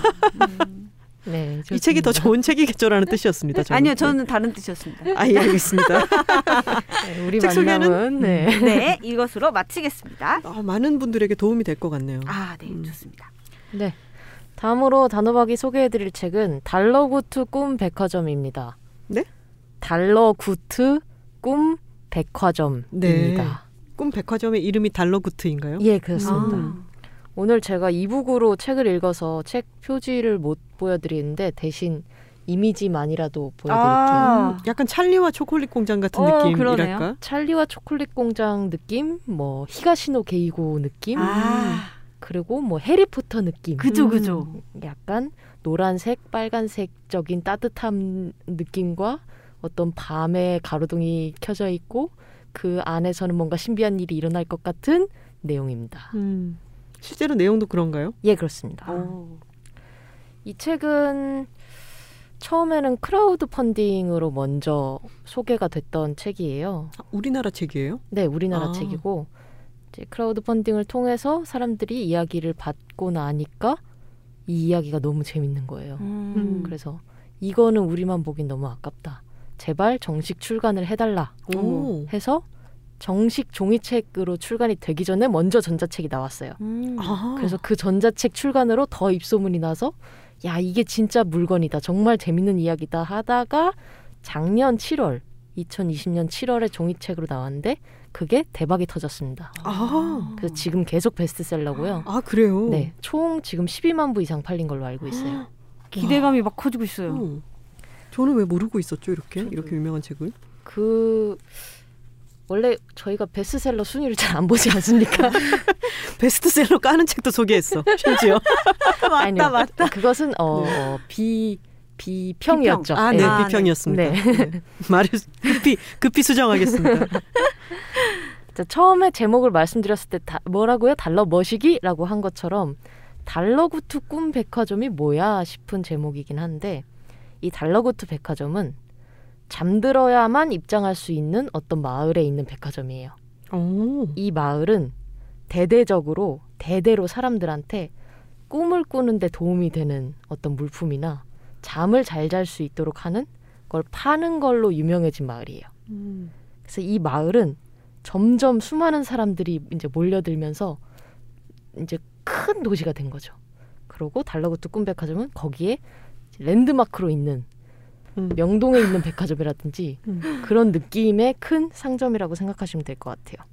음. 네, 이 책이 더. 좋은 책이겠죠라는 뜻이었습니다. 저는. 아니요, 저는 다른 뜻이었습니다. 아, 예, 알겠습니다. [laughs] 네, 우리 책 소개는? 네. 네, 이것으로 마치겠습니다. 아, 많은 분들에게 도움이 될 것 같네요. 아, 네, 음. 좋습니다. 네. 다음으로 단호박이 소개해드릴 책은 달러구트 꿈 백화점입니다. 네? 달러구트 꿈 백화점입니다. 네. 꿈 백화점의 이름이 달러구트인가요? 예, 그렇습니다. 음. 오늘 제가 이북으로 책을 읽어서 책 표지를 못 보여드리는데 대신 이미지만이라도 보여드릴게요. 아. 약간 찰리와 초콜릿 공장 같은 어, 느낌이랄까? 그러네요. 찰리와 초콜릿 공장 느낌, 뭐 히가시노 게이고 느낌, 아, 그리고 뭐 해리포터 느낌. 그죠, 음. 그죠. 약간 노란색, 빨간색적인 따뜻한 느낌과 어떤 밤에 가로등이 켜져 있고 그 안에서는 뭔가 신비한 일이 일어날 것 같은 내용입니다. 음. 실제로 내용도 그런가요? 예, 그렇습니다. 오. 이 책은 처음에는 crowdfunding으로 먼저 소개가 됐던 책이에요. 아, 우리나라 책이에요? 네, 우리나라 아. 책이고 이제 crowdfunding을 통해서 사람들이 이야기를 받고 나니까 이 이야기가 너무 재밌는 거예요. 음. 그래서 이거는 우리만 보긴 너무 아깝다. 제발 정식 출간을 해달라 오. 해서 정식 종이책으로 출간이 되기 전에 먼저 전자책이 나왔어요. 음. 아. 그래서 그 전자책 출간으로 더 입소문이 나서 야 이게 진짜 물건이다 정말 재밌는 이야기다 하다가 작년 7월 2020년 7월에 종이책으로 나왔는데 그게 대박이 터졌습니다. 아. 그래서 지금 계속 베스트셀러고요. 아, 그래요? 네, 총 지금 12만 부 이상 팔린 걸로 알고 있어요. 기대감이 막 커지고 있어요. 어. 저는 왜 모르고 있었죠, 이렇게? 저도. 이렇게 유명한 책을? 그 원래 저희가 베스트셀러 순위를 잘 안 보지 않습니까? [laughs] 베스트셀러 까는 책도 소개했어, 심지어. [laughs] 아니요. 맞다. 그것은 어, 비 비평이었죠. 아, 예. 네, 아, 네. 비평이었습니다. 네. 네. 말을 급히, 급히 수정하겠습니다. [laughs] 자, 처음에 제목을 말씀드렸을 때 다, 뭐라고요? 달러 머시기라고 한 것처럼 달러구트 꿈 백화점이 뭐야 싶은 제목이긴 한데 이 달러구트 백화점은 잠들어야만 입장할 수 있는 어떤 마을에 있는 백화점이에요. 오. 이 마을은 대대적으로 대대로 사람들한테 꿈을 꾸는데 도움이 되는 어떤 물품이나 잠을 잘 잘 수 있도록 하는 걸 파는 걸로 유명해진 마을이에요. 음. 그래서 이 마을은 점점 수많은 사람들이 이제 몰려들면서 이제 큰 도시가 된 거죠. 그리고 달러구트 꿈백화점은 거기에 랜드마크로 있는 음. 명동에 있는 백화점이라든지 [laughs] 음. 그런 느낌의 큰 상점이라고 생각하시면 될 것 같아요.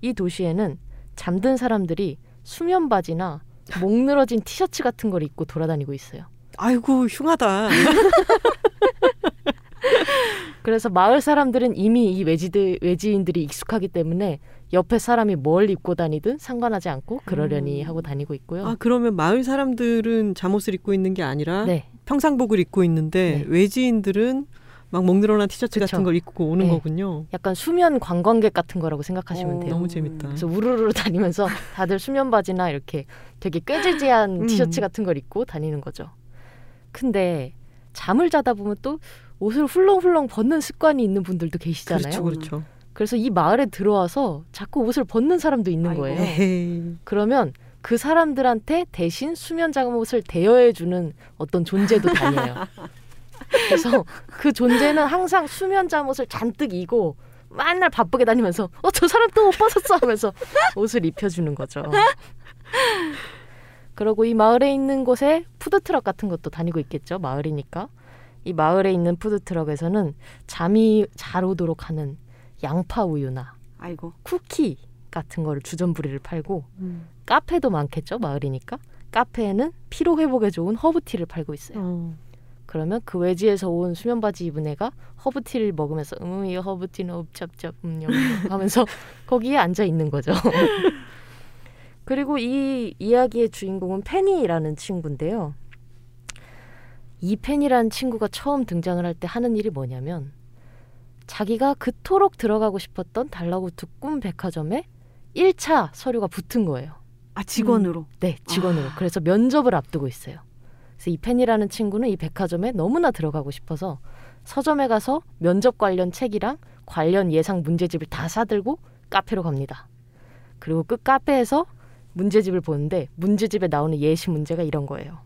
이 도시에는 잠든 사람들이 수면 바지나 목 늘어진 티셔츠 같은 걸 입고 돌아다니고 있어요. 아이고, 흉하다. [laughs] 그래서 마을 사람들은 이미 이 외지들, 외지인들이 익숙하기 때문에 옆에 사람이 뭘 입고 다니든 상관하지 않고 그러려니 음. 하고 다니고 있고요. 아, 그러면 마을 사람들은 잠옷을 입고 있는 게 아니라 네, 평상복을 입고 있는데 네. 외지인들은 막 목 늘어난 티셔츠 그쵸. 같은 걸 입고 오는 네. 거군요. 약간 수면 관광객 같은 거라고 생각하시면 오. 돼요. 너무 재밌다. 그래서 우르르 다니면서 다들 수면 바지나 이렇게 되게 꾀지지한 음. 티셔츠 같은 걸 입고 다니는 거죠. 근데 잠을 자다 보면 또 옷을 훌렁훌렁 벗는 습관이 있는 분들도 계시잖아요. 그렇죠, 그렇죠. 그래서 이 마을에 들어와서 자꾸 옷을 벗는 사람도 있는 아이고. 거예요. 에헤이. 그러면 그 사람들한테 대신 수면 잠옷을 대여해 주는 어떤 존재도 다녀요. 그래서 그 존재는 항상 수면 잠옷을 잔뜩 입고 맨날 바쁘게 다니면서 어 저 사람 또 옷 벗었어 하면서 옷을 입혀주는 거죠. 그리고 이 마을에 있는 곳에 푸드트럭 같은 것도 다니고 있겠죠. 마을이니까. 이 마을에 있는 푸드트럭에서는 잠이 잘 오도록 하는 양파 우유나 아이고. 쿠키 같은 거를 주전부리를 팔고 음. 카페도 많겠죠. 마을이니까. 카페에는 피로 회복에 좋은 허브티를 팔고 있어요. 어. 그러면 그 외지에서 온 수면 바지 입은 애가 허브티를 먹으면서 음, 이 허브티는 옵찹찹 음, 영 하면서 [laughs] 거기에 앉아 있는 거죠. [laughs] 그리고 이 이야기의 주인공은 페니라는 친구인데요. 이 펜이라는 친구가 처음 등장을 할 때 하는 일이 뭐냐면 자기가 그토록 들어가고 싶었던 달러구트 꿈 백화점에 1차 서류가 붙은 거예요. 아 직원으로. 네, 직원으로. 아. 그래서 면접을 앞두고 있어요. 그래서 이 펜이라는 친구는 이 백화점에 너무나 들어가고 싶어서 서점에 가서 면접 관련 책이랑 관련 예상 문제집을 다 사들고 카페로 갑니다. 그리고 그 카페에서 문제집을 보는데 문제집에 나오는 예시 문제가 이런 거예요.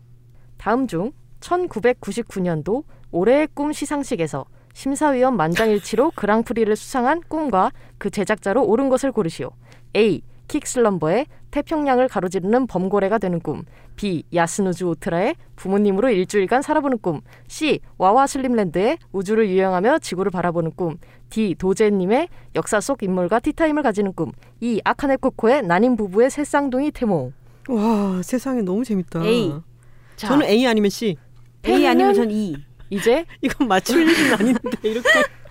다음 중 1999년도 올해의 꿈 시상식에서 심사위원 만장일치로 그랑프리를 수상한 꿈과 그 제작자로 옳은 것을 고르시오. A. 킥슬럼버의 태평양을 가로지르는 범고래가 되는 꿈. B. 야스누즈 오트라의 부모님으로 일주일간 살아보는 꿈. C. 와와 슬림랜드의 우주를 유영하며 지구를 바라보는 꿈. D. 도제님의 역사 속 인물과 티타임을 가지는 꿈. E. 아카네 코코의 난임 부부의 새 쌍둥이 태몽. 와 세상에 너무 재밌다. A. 자, 저는 A 아니면 C. A 아니면 전 E. 이제 이건 맞출 일은 아닌데 이렇게.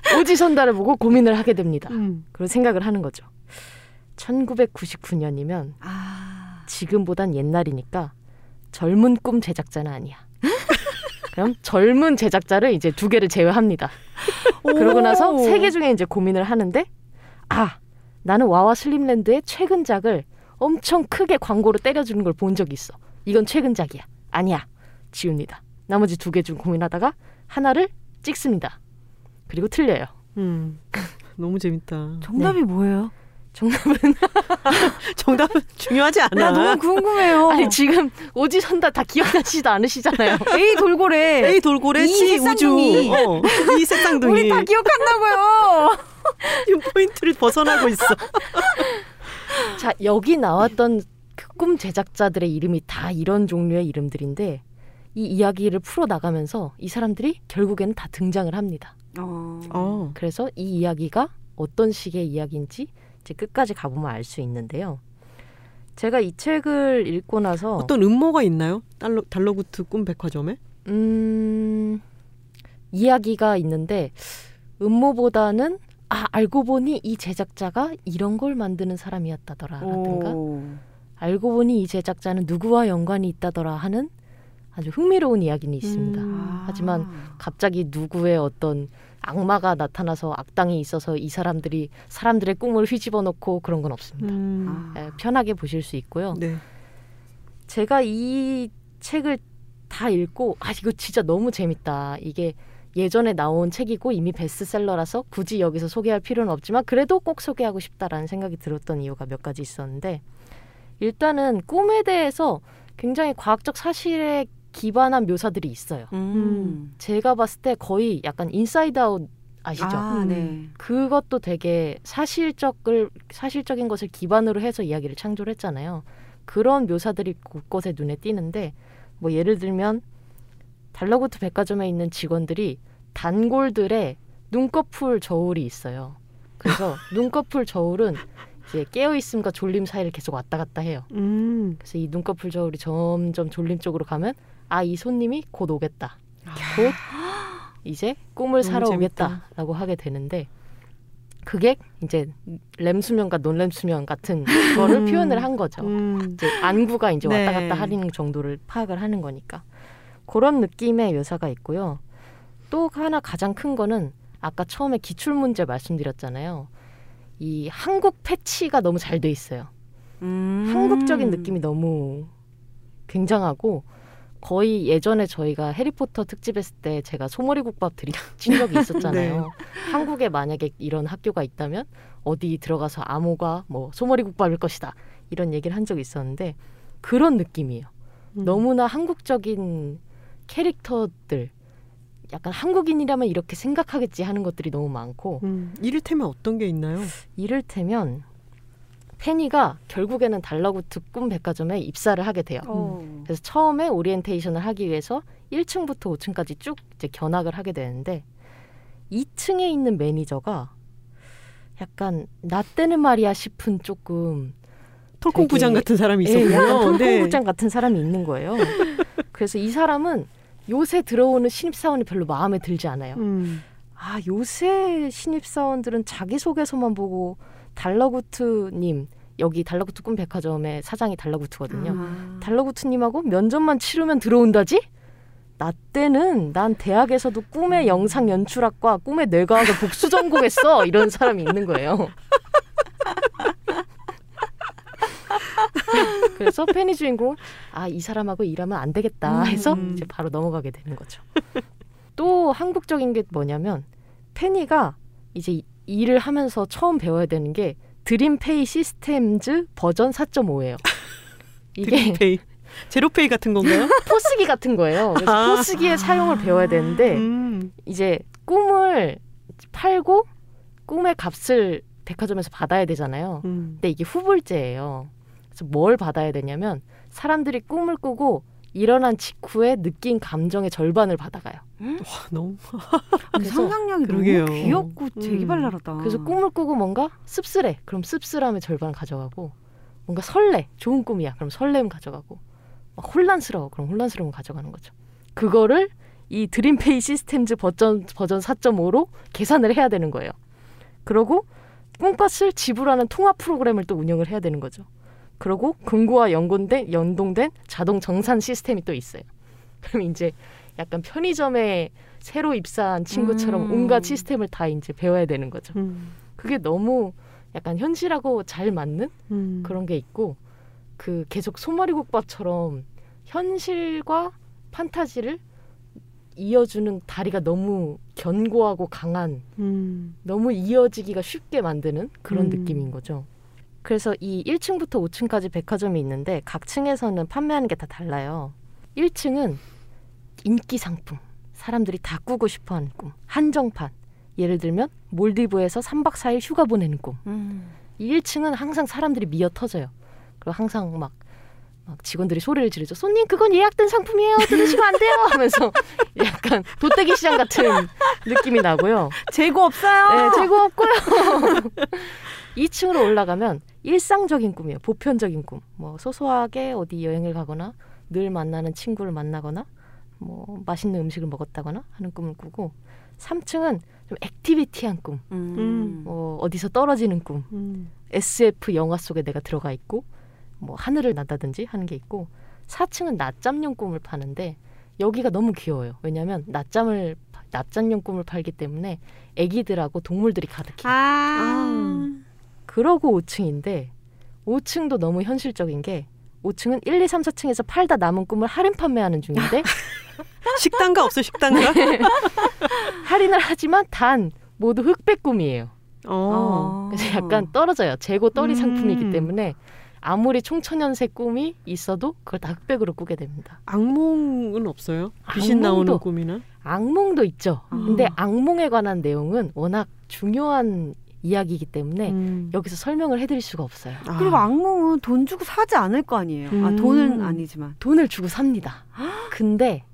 [laughs] 오지선다를 보고 고민을 하게 됩니다. 음. 그런 생각을 하는 거죠. 1999년이면 아. 지금보단 옛날이니까 젊은 꿈 제작자는 아니야. [laughs] 그럼 젊은 제작자를 이제 두 개를 제외합니다. 그러고 나서 오. 세개 중에 이제 고민을 하는데 아 나는 와와 슬림랜드의 최근작을 엄청 크게 광고로 때려주는 걸 본 적이 있어. 이건 최근작이야. 아니야. 지웁니다. 나머지 두 개 중 고민하다가 하나를 찍습니다. 그리고 틀려요. 음. [laughs] 너무 재밌다. 정답이 뭐예요? 정답은 [laughs] 정답은 중요하지 않아. 나 너무 궁금해요. 아니 지금 오지선다 다 기억나시지도 않으시잖아요. [laughs] A 돌고래. A 돌고래, 이 C 우주. 어, 이 색상둥이. 우리 다 기억한다고요. [laughs] 지금 포인트를 벗어나고 있어. 자 여기 나왔던 그 꿈 제작자들의 이름이 다 이런 종류의 이름들인데 이 이야기를 풀어 나가면서 이 사람들이 결국에는 다 등장을 합니다. 어. 어. 그래서 이 이야기가 어떤 식의 이야기인지 이제 끝까지 가보면 알 수 있는데요. 제가 이 책을 읽고 나서 어떤 음모가 있나요? 달러 달러구트 꿈 백화점에? 음, 이야기가 있는데 음모보다는 아 알고 보니 이 제작자가 이런 걸 만드는 사람이었다더라라든가 오. 알고 보니 이 제작자는 누구와 연관이 있다더라 하는 아주 흥미로운 이야기는 있습니다. 음. 아. 하지만 갑자기 누구의 어떤 악마가 나타나서 악당이 있어서 이 사람들이 사람들의 꿈을 휘집어 놓고 그런 건 없습니다. 음. 아. 예, 편하게 보실 수 있고요. 네. 제가 이 책을 다 읽고 아 이거 진짜 너무 재밌다. 이게 예전에 나온 책이고 이미 베스트셀러라서 굳이 여기서 소개할 필요는 없지만 그래도 꼭 소개하고 싶다라는 생각이 들었던 이유가 몇 가지 있었는데 일단은 꿈에 대해서 굉장히 과학적 사실에 기반한 묘사들이 있어요. 음. 제가 봤을 때 거의 약간 인사이드 아웃 아시죠? 아, 음. 네. 그것도 되게 사실적을 사실적인 것을 기반으로 해서 이야기를 창조를 했잖아요. 그런 묘사들이 곳곳에 눈에 띄는데 뭐 예를 들면 달러구트 백화점에 있는 직원들이 단골들의 눈꺼풀 저울이 있어요. 그래서 [laughs] 눈꺼풀 저울은 이제 깨어 있음과 졸림 사이를 계속 왔다 갔다 해요. 음. 그래서 이 눈꺼풀 저울이 점점 졸림 쪽으로 가면 아 이 손님이 곧 오겠다. 곧 이제 꿈을 사러. 오겠다라고 하게 되는데 그게 이제 램 수면과 논램 수면 같은 거를 음. 표현을 한 거죠. 음. 이제 안구가 이제 왔다 네. 갔다 하는 정도를 파악을 하는 거니까 그런 느낌의 묘사가 있고요. 또 하나 가장 큰 거는 아까 처음에 기출 문제 말씀드렸잖아요. 이 한국 패치가 너무 잘 돼 있어요. 음. 한국적인 느낌이 너무 굉장하고 거의 예전에 저희가 해리포터 특집했을 때 제가 소머리 국밥 드린 [laughs] 적이 있었잖아요. 네. 한국에 만약에 이런 학교가 있다면 어디 들어가서 암호가 뭐 소머리 국밥일 것이다 이런 얘기를 한 적이 있었는데 그런 느낌이에요. 음. 너무나 한국적인 캐릭터들 약간 한국인이라면 이렇게 생각하겠지 하는 것들이 너무 많고 음, 이를테면 어떤 게 있나요? 이를테면 페니가 결국에는 달러구트 꿈 백화점에 입사를 하게 돼요. 어. 그래서 처음에 오리엔테이션을 하기 위해서 1층부터 5층까지 쭉 이제 견학을 하게 되는데 2층에 있는 매니저가 약간 나 때는 말이야 싶은 조금 톨콩 부장 되게- 같은 사람이 예, 약간 있었군요. 네. 톨콩부장 같은 사람이 있는 거예요. [laughs] 그래서 이 사람은 요새 들어오는 신입사원이 별로 마음에 들지 않아요. 음, 아 요새 신입사원들은 자기소개서만 보고 달러구트님 여기 달러구트 꿈 백화점의 사장이 달러구트거든요. 아. 달러구트님하고 면접만 치르면 들어온다지? 나 때는 난 대학에서도 꿈의 영상 연출학과 꿈의 뇌과학을 복수 전공했어 이런 사람이 있는 거예요. [laughs] 그래서 페니 주인공 아이 사람하고 일하면 안 되겠다 해서 음. 이제 바로 넘어가게 되는 거죠. 또 한국적인 게 뭐냐면 페니가 이제 이- 일을 하면서 처음 배워야 되는 게 드림페이 시스템즈 버전 4.5예요. [laughs] 이게 드림페이, 제로페이 같은 건가요? [laughs] 포스기 같은 거예요. 그래서 아. 포스기의 사용을 배워야 되는데 음, 이제 꿈을 팔고 꿈의 값을 백화점에서 받아야 되잖아요. 음. 근데 이게 후불제예요. 그래서 뭘 받아야 되냐면 사람들이 꿈을 꾸고 일어난 직후에 느낀 감정의 절반을 받아가요. 와, 너무 그 그래서 상상력이 그러게요. 너무 귀엽고 재기발랄하다. 그래서 꿈을 꾸고 뭔가 씁쓸해. 그럼 씁쓸함의 절반 가져가고 뭔가 설레. 좋은 꿈이야. 그럼 설렘 가져가고 막 혼란스러워. 그럼 혼란스러움 가져가는 거죠. 그거를 이 드림페이 시스템즈 버전 버전 4.5로 계산을 해야 되는 거예요. 그러고 꿈값을 지불하는 통화 프로그램을 또 운영을 해야 되는 거죠. 그리고 금고와 연동된 연동된 자동 정산 시스템이 또 있어요. [laughs] 그럼 이제 약간 편의점에 새로 입사한 친구처럼 음. 온갖 시스템을 다 이제 배워야 되는 거죠. 음, 그게 너무 약간 현실하고 잘 맞는 음. 그런 게 있고 그 계속 소머리 국밥처럼 현실과 판타지를 이어주는 다리가 너무 견고하고 강한 음. 너무 이어지기가 쉽게 만드는 그런 음. 느낌인 거죠. 그래서 이 1층부터 5층까지 백화점이 있는데 각 층에서는 판매하는 게 다 달라요. 1층은 인기 상품, 사람들이 다 꾸고 싶어 하는 꿈, 한정판. 예를 들면 몰디브에서 3박 4일 휴가 보내는 꿈. 음. 이 1층은 항상 사람들이 미어 터져요. 그리고 항상 막, 막 직원들이 소리를 지르죠. 손님 그건 예약된 상품이에요. 들으시면 안 돼요. 하면서 [laughs] 약간 도떼기 시장 같은 느낌이 나고요. 재고 없어요. 네, 재고 없고요. [laughs] 2층으로 올라가면 일상적인 꿈이에요. 보편적인 꿈. 뭐 소소하게 어디 여행을 가거나 늘 만나는 친구를 만나거나 뭐 맛있는 음식을 먹었다거나 하는 꿈을 꾸고 3층은 좀 액티비티한 꿈. 음. 뭐 어디서 떨어지는 꿈. 음. SF 영화 속에 내가 들어가 있고 뭐 하늘을 난다든지 하는 게 있고 4층은 낮잠용 꿈을 파는데 여기가 너무 귀여워요. 왜냐하면 낮잠을 파- 낮잠용 꿈을 팔기 때문에 애기들하고 동물들이 가득해요. 아. 그러고 5층인데 5층도 너무 현실적인 게 5층은 1, 2, 3, 4층에서 팔다 남은 꿈을 할인 판매하는 중인데 [laughs] 식당가 없어 식당가? 할인을 하지만 단 모두 흑백 꿈이에요. 어. 그래서 약간 떨어져요. 재고 떨이 음. 상품이기 때문에 아무리 총천연색 꿈이 있어도 그걸 다 흑백으로 꾸게 됩니다. 악몽은 없어요? 귀신 악몽도- 나오는 꿈이나? 악몽도 있죠. 아. 근데 악몽에 관한 내용은 워낙 중요한 이야기이기 때문에 음. 여기서 설명을 해드릴 수가 없어요. 아. 그리고 악몽은 돈 주고 사지 않을 거 아니에요. 아, 음. 돈은 아니지만. 돈을 주고 삽니다. [gasps] 근데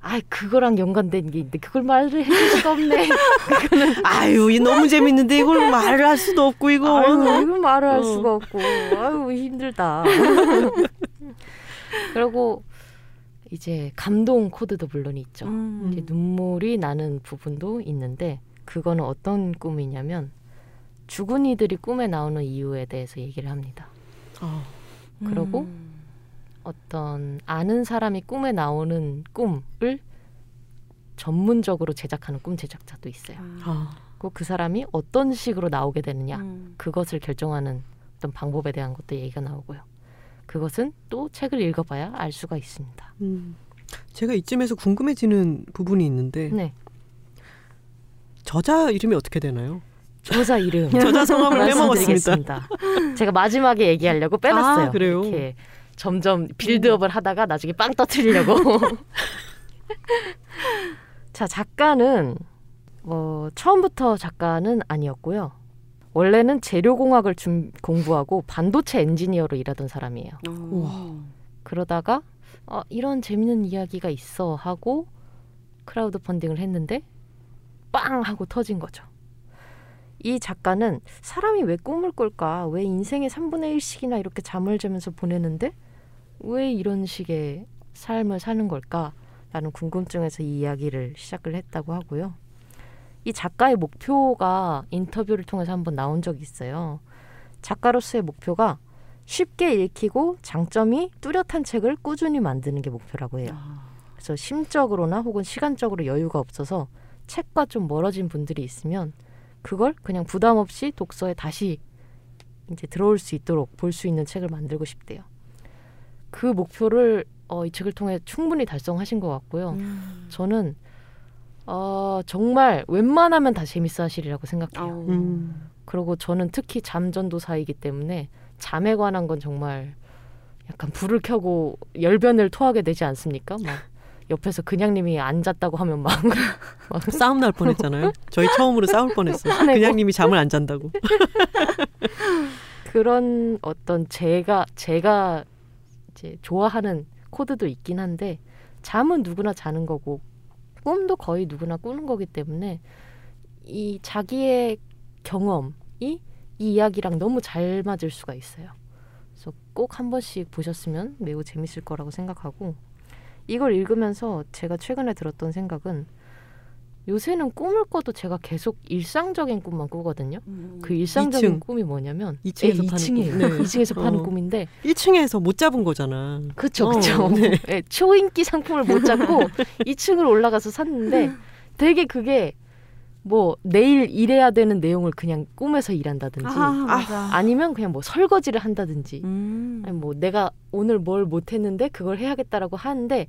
아 그거랑 연관된 게 있는데 그걸 말을 해줄 수가 없네. [laughs] [laughs] 아유, 이 너무 재밌는데 이걸 말을 할 수도 없고 이거. 아유, 이거 말을 할 어. 수가 없고 아유 힘들다. [laughs] 그리고 이제 감동 코드도 물론 있죠. 음. 눈물이 나는 부분도 있는데 그거는 어떤 꿈이냐면 죽은 이들이 꿈에 나오는 이유에 대해서 얘기를 합니다. 어. 그러고 음. 어떤 아는 사람이 꿈에 나오는 꿈을 전문적으로 제작하는 꿈 제작자도 있어요. 아. 그리고 그 사람이 어떤 식으로 나오게 되느냐 음. 그것을 결정하는 어떤 방법에 대한 것도 얘기가 나오고요. 그것은 또 책을 읽어봐야 알 수가 있습니다. 음. 제가 이쯤에서 궁금해지는 부분이 있는데 네, 저자 이름이 어떻게 되나요? 저자 이름 [laughs] 저자 성함을 빼먹었습니다. 제가 마지막에 얘기하려고 빼놨어요. 아, 그래요? 이렇게 점점 빌드업을 하다가 나중에 빵 터트리려고. [laughs] 자, 작가는 어, 처음부터 작가는 아니었고요. 원래는 재료공학을 준, 공부하고 반도체 엔지니어로 일하던 사람이에요. 우와. 그러다가 어, 이런 재밌는 이야기가 있어 하고 crowdfunding을 했는데 빵 하고 터진 거죠. 이 작가는 사람이 왜 꿈을 꿀까? 왜 인생의 3분의 1씩이나 이렇게 잠을 자면서 보내는데 왜 이런 식의 삶을 사는 걸까? 라는 궁금증에서 이 이야기를 시작을 했다고 하고요. 이 작가의 목표가 인터뷰를 통해서 한번 나온 적이 있어요. 작가로서의 목표가 쉽게 읽히고 장점이 뚜렷한 책을 꾸준히 만드는 게 목표라고 해요. 그래서 심적으로나 혹은 시간적으로 여유가 없어서 책과 좀 멀어진 분들이 있으면 그걸 그냥 부담 없이 독서에 다시 이제 들어올 수 있도록 볼 수 있는 책을 만들고 싶대요. 그 목표를 어, 이 책을 통해 충분히 달성하신 것 같고요. 음. 저는 어, 정말 웬만하면 다 재밌어 하시리라고 생각해요. 음. 그리고 저는 특히 잠전도사이기 때문에 잠에 관한 건 정말 약간 불을 켜고 열변을 토하게 되지 않습니까? 막 옆에서 그냥님이 앉았다고 하면 막, [laughs] 막 싸움 날 뻔했잖아요. [laughs] 저희 처음으로 싸울 뻔했어요. 화내고. 그냥님이 잠을 안 잔다고. [laughs] 그런 어떤 제가 제가 이제 좋아하는 코드도 있긴 한데 잠은 누구나 자는 거고 꿈도 거의 누구나 꾸는 거기 때문에 이 자기의 경험이 이 이야기랑 너무 잘 맞을 수가 있어요. 그래서 꼭 한 번씩 보셨으면 매우 재밌을 거라고 생각하고 이걸 읽으면서 제가 최근에 들었던 생각은 요새는 꿈을 꿔도 제가 계속 일상적인 꿈만 꾸거든요. 음. 그 일상적인 이층. 꿈이 뭐냐면 2층에서 예, 파는 2층이에요. 꿈. 네. 2층에서 파는 어. 꿈인데 1층에서 못 잡은 거잖아. 그쵸 어, 그쵸. 네. 예, 초인기 상품을 못 잡고 [laughs] 2층을 올라가서 샀는데 되게 그게 뭐 내일 일해야 되는 내용을 그냥 꿈에서 일한다든지 아. 아니면 그냥 뭐 설거지를 한다든지 음. 아니 뭐 내가 오늘 뭘 못했는데 그걸 해야겠다라고 하는데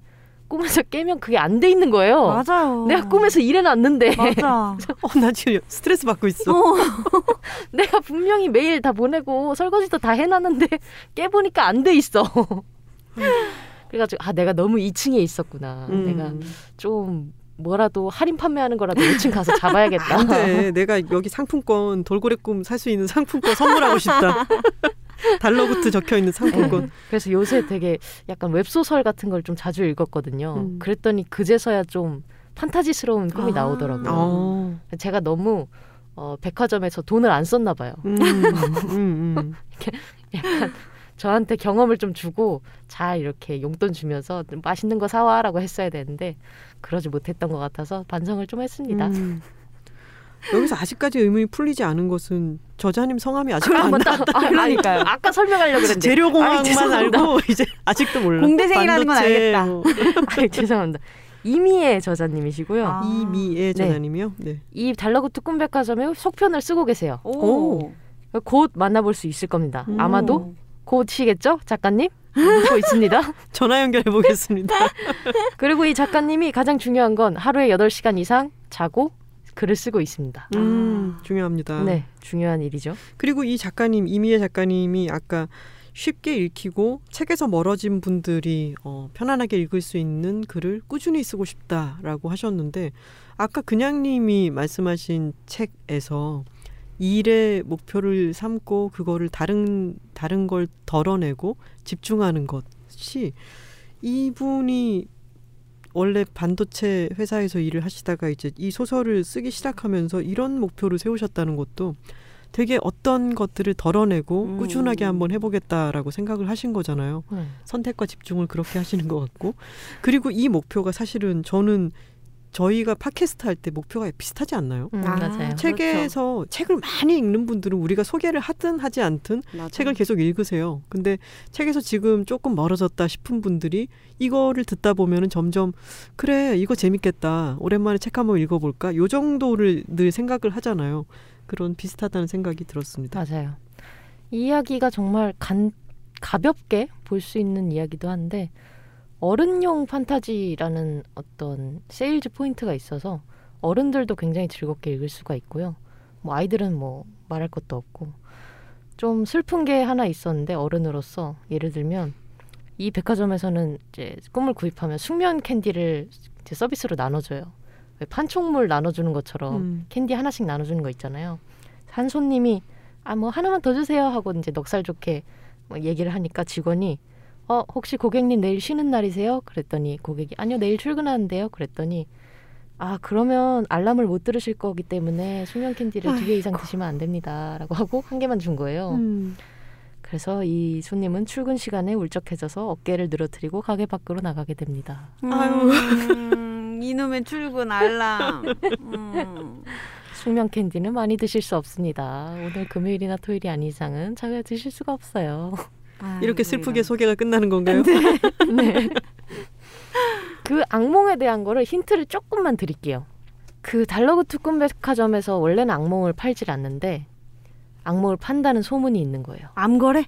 꿈에서 깨면 그게 안 돼 있는 거예요. 맞아요. 내가 꿈에서 일해놨는데 맞아. [laughs] 어, 나 지금 스트레스 받고 있어. [laughs] 내가 분명히 매일 다 보내고 설거지도 다 해놨는데 깨보니까 안 돼 있어. [laughs] 그래가지고 아 내가 너무 2층에 있었구나. 음. 내가 좀 뭐라도 할인 판매하는 거라도 5층 가서 잡아야겠다. 안 돼. 내가 여기 상품권 돌고래 꿈 살 수 있는 상품권 선물하고 싶다. [laughs] 달러구트 적혀 있는 상품권. 네. 그래서 요새 되게 약간 웹소설 같은 걸 좀 자주 읽었거든요. 음. 그랬더니 그제서야 좀 판타지스러운 꿈이 아. 나오더라고요. 어. 제가 너무 어, 백화점에서 돈을 안 썼나 봐요. 음, 음, 음. [laughs] 약간 저한테 경험을 좀 주고 잘 이렇게 용돈 주면서 좀 맛있는 거 사와라고 했어야 되는데 그러지 못했던 것 같아서 반성을 좀 했습니다. 음. [laughs] 여기서 아직까지 의문이 풀리지 않은 것은 저자님 성함이 아직 안 한번 나. 딱 아, 그러니까요. 아까 설명하려고 그랬는데 재료공학만 죄송합니다. 알고 [laughs] 이제 아직도 몰라. 공대생이라는 건 반도체, 알겠다. 뭐. [laughs] 아이, 죄송합니다. 이미의 저자님이시고요. 아. 이미애 저자님이요. 네. 이 달러구트 꿈백화점의 속편을 쓰고 계세요. 오. 곧 만나볼 수 있을 겁니다. 음. 아마도 곧이겠죠, 작가님? 믿고 있습니다. [laughs] 전화 연결해 보겠습니다. [laughs] 그리고 이 작가님이 가장 중요한 건 하루에 8시간 이상 자고 글을 쓰고 있습니다. 음, 중요합니다. 네, 중요한 일이죠. 그리고 이 작가님 이미애 작가님이 아까 쉽게 읽히고 책에서 멀어진 분들이 어, 편안하게 읽을 수 있는 글을 꾸준히 쓰고 싶다라고 하셨는데 아까 그냥님이 말씀하신 책에서 일의 목표를 삼고 그거를 다른 다른 걸 덜어내고 집중하는 것이 이분이 원래 반도체 회사에서 일을 하시다가 이제 이 소설을 쓰기 시작하면서 이런 목표를 세우셨다는 것도 되게 어떤 것들을 덜어내고 음. 꾸준하게 한번 해보겠다라고 생각을 하신 거잖아요. 네. 선택과 집중을 그렇게 하시는 것 같고 그리고 이 목표가 사실은 저는 저희가 팟캐스트 할 때 목표가 비슷하지 않나요? 음, 아, 맞아요. 책- 책에서 책을 많이 읽는 분들은 우리가 소개를 하든 하지 않든 맞아. 책을 계속 읽으세요. 근데 책에서 지금 조금 멀어졌다 싶은 분들이 이거를 듣다 보면은 점점 그래 이거 재밌겠다 오랜만에 책 한번 읽어볼까 요 정도를 늘 생각을 하잖아요. 그런 비슷하다는 생각이 들었습니다. 맞아요. 이 이야기가 정말 간, 가볍게 볼 수 있는 이야기도 한데 어른용 판타지라는 어떤 세일즈 포인트가 있어서 어른들도 굉장히 즐겁게 읽을 수가 있고요. 뭐 아이들은 뭐 말할 것도 없고 좀 슬픈 게 하나 있었는데 어른으로서 예를 들면 이 백화점에서는 이제 꿈을 구입하면 숙면 캔디를 이제 서비스로 나눠줘요. 왜 판촉물 나눠주는 것처럼 음. 캔디 하나씩 나눠주는 거 있잖아요. 한 손님이 아 뭐 하나만 더 주세요 하고 이제 넉살 좋게 뭐 얘기를 하니까 직원이 어 혹시 고객님 내일 쉬는 날이세요? 그랬더니 고객이 아니요 내일 출근하는데요. 그랬더니 아 그러면 알람을 못 들으실 거기 때문에 수면 캔디를 두 개 이상 드시면 안 됩니다라고 하고 한 개만 준 거예요. 음. 그래서 이 손님은 출근 시간에 울적해져서 어깨를 늘어뜨리고 가게 밖으로 나가게 됩니다. 아유. 음, [laughs] 이놈의 출근 알람. 음. 숙면 캔디는 많이 드실 수 없습니다. 오늘 금요일이나 토요일이 아닌 이상은 자주 드실 수가 없어요. 이렇게 아이고, 슬프게 이런. 소개가 끝나는 건가요? [laughs] 네. 그 악몽에 대한 거를 힌트를 조금만 드릴게요. 그 달러구트 꿈백화점에서 원래는 악몽을 팔질 않는데 악몽을 판다는 소문이 있는 거예요. 암거래?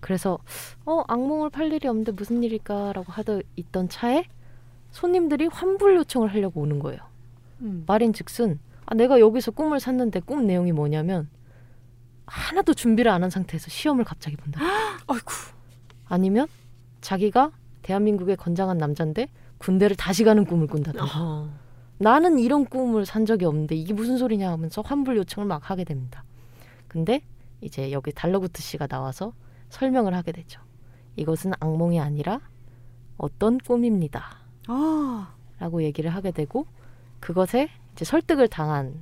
그래서 어 악몽을 팔 일이 없는데 무슨 일일까라고 하던 있던 차에 손님들이 환불 요청을 하려고 오는 거예요. 음. 말인즉슨 아, 내가 여기서 꿈을 샀는데 꿈 내용이 뭐냐면 하나도 준비를 안 한 상태에서 시험을 갑자기 본다. [gasps] 아이고. 아니면 자기가 대한민국의 건장한 남자인데 군대를 다시 가는 꿈을 꾼다든가. 아하. 나는 이런 꿈을 산 적이 없는데 이게 무슨 소리냐 하면서 환불 요청을 막 하게 됩니다. 근데 이제 여기 달러구트 씨가 나와서 설명을 하게 되죠. 이것은 악몽이 아니라 어떤 꿈입니다. 아, 라고 얘기를 하게 되고 그것에 이제 설득을 당한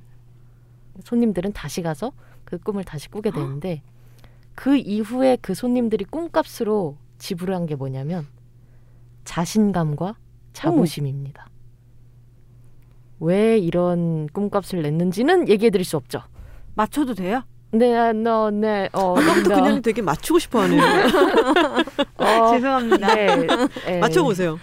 손님들은 다시 가서 그 꿈을 다시 꾸게 되는데 그 이후에 그 손님들이 꿈값으로 지불한 게 뭐냐면 자신감과 자부심입니다. 왜 이런 꿈값을 냈는지는 얘기해 드릴 수 없죠. 맞춰도 돼요? 네, 너, 네, 어, 아까부터 너, 그냥 되게 맞추고 싶어 하네요. [laughs] 어, [laughs] 죄송합니다. 네, 에, 맞춰보세요.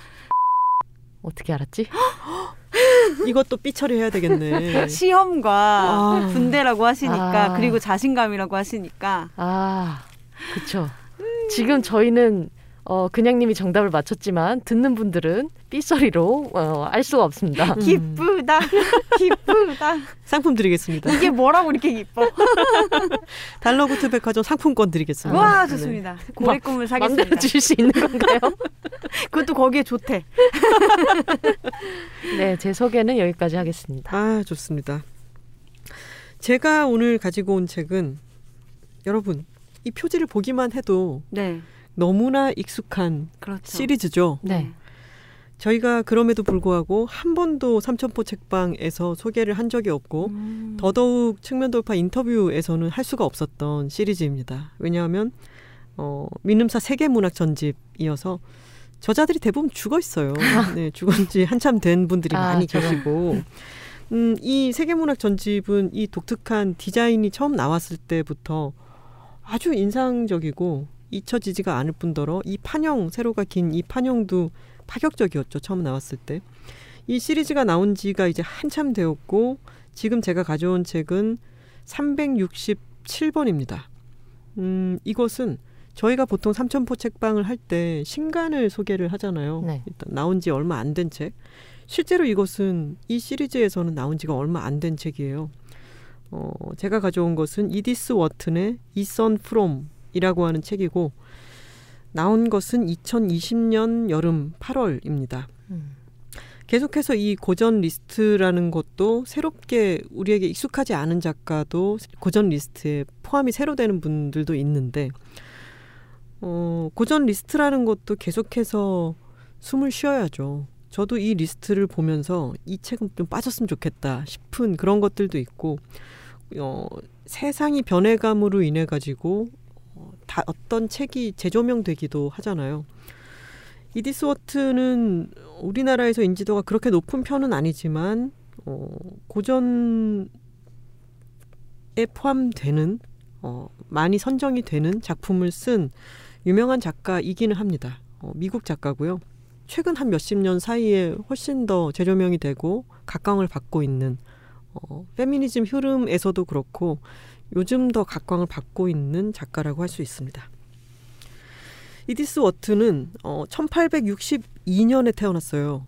어떻게 알았지? [gasps] 이것도 삐처리 해야 되겠네. [laughs] 시험과 아. 군대라고 하시니까 아. 그리고 자신감이라고 하시니까 아, 그쵸. 지금 저희는 어, 그냥님이 정답을 맞췄지만 듣는 분들은 삐소리로 어, 알 수가 없습니다. 음. 기쁘다 [laughs] 기쁘다 상품 드리겠습니다. 이게 뭐라고 이렇게 기뻐 [laughs] 달러구트 백화점 상품권 드리겠습니다. 와 네. 좋습니다 고래 꿈을 사겠습니다 주실 수 있는 건가요? [laughs] 그것도 거기에 좋대 네, 제 소개는 여기까지 하겠습니다. 아, 좋습니다. 제가 오늘 가지고 온 책은 여러분, 이 표지를 보기만 해도 네 너무나 익숙한 그렇죠 시리즈죠. 네. 저희가 그럼에도 불구하고 한 번도 삼천포 책방에서 소개를 한 적이 없고 음. 더더욱 측면 돌파 인터뷰에서는 할 수가 없었던 시리즈입니다. 왜냐하면 어, 민음사 세계 문학 전집이어서 저자들이 대부분 죽어 있어요. [laughs] 네, 죽은 지 한참 된 분들이 아, 많이 저런. 계시고. 음, 이 세계 문학 전집은 이 독특한 디자인이 처음 나왔을 때부터 아주 인상적이고 잊혀지지가 않을 뿐더러 이 판형 세로가 긴 이 판형도 파격적이었죠. 처음 나왔을 때. 이 시리즈가 나온 지가 이제 한참 되었고 지금 제가 가져온 책은 367번입니다. 음, 이것은 저희가 보통 삼천포 책방을 할 때 신간을 소개를 하잖아요. 네. 일단 나온 지 얼마 안 된 책. 실제로 이것은 이 시리즈에서는 나온 지가 얼마 안 된 책이에요. 어, 제가 가져온 것은 이디스 워튼의 이선 프롬 이라고 하는 책이고 나온 것은 2020년 여름 8월입니다. 음. 계속해서 이 고전 리스트라는 것도 새롭게 우리에게 익숙하지 않은 작가도 고전 리스트에 포함이 새로 되는 분들도 있는데 어, 고전 리스트라는 것도 계속해서 숨을 쉬어야죠. 저도 이 리스트를 보면서 이 책은 좀 빠졌으면 좋겠다 싶은 그런 것들도 있고 어, 세상이 변해감으로 인해 가지고 어, 다 어떤 책이 재조명되기도 하잖아요. 이디스 워트는 우리나라에서 인지도가 그렇게 높은 편은 아니지만 어, 고전에 포함되는 어, 많이 선정이 되는 작품을 쓴 유명한 작가이기는 합니다. 어, 미국 작가고요. 최근 한 몇십 년 사이에 훨씬 더 재조명이 되고 각광을 받고 있는 어, 페미니즘 흐름에서도 그렇고 요즘 더 각광을 받고 있는 작가라고 할 수 있습니다. 이디스 워트는 어, 1862년에 태어났어요.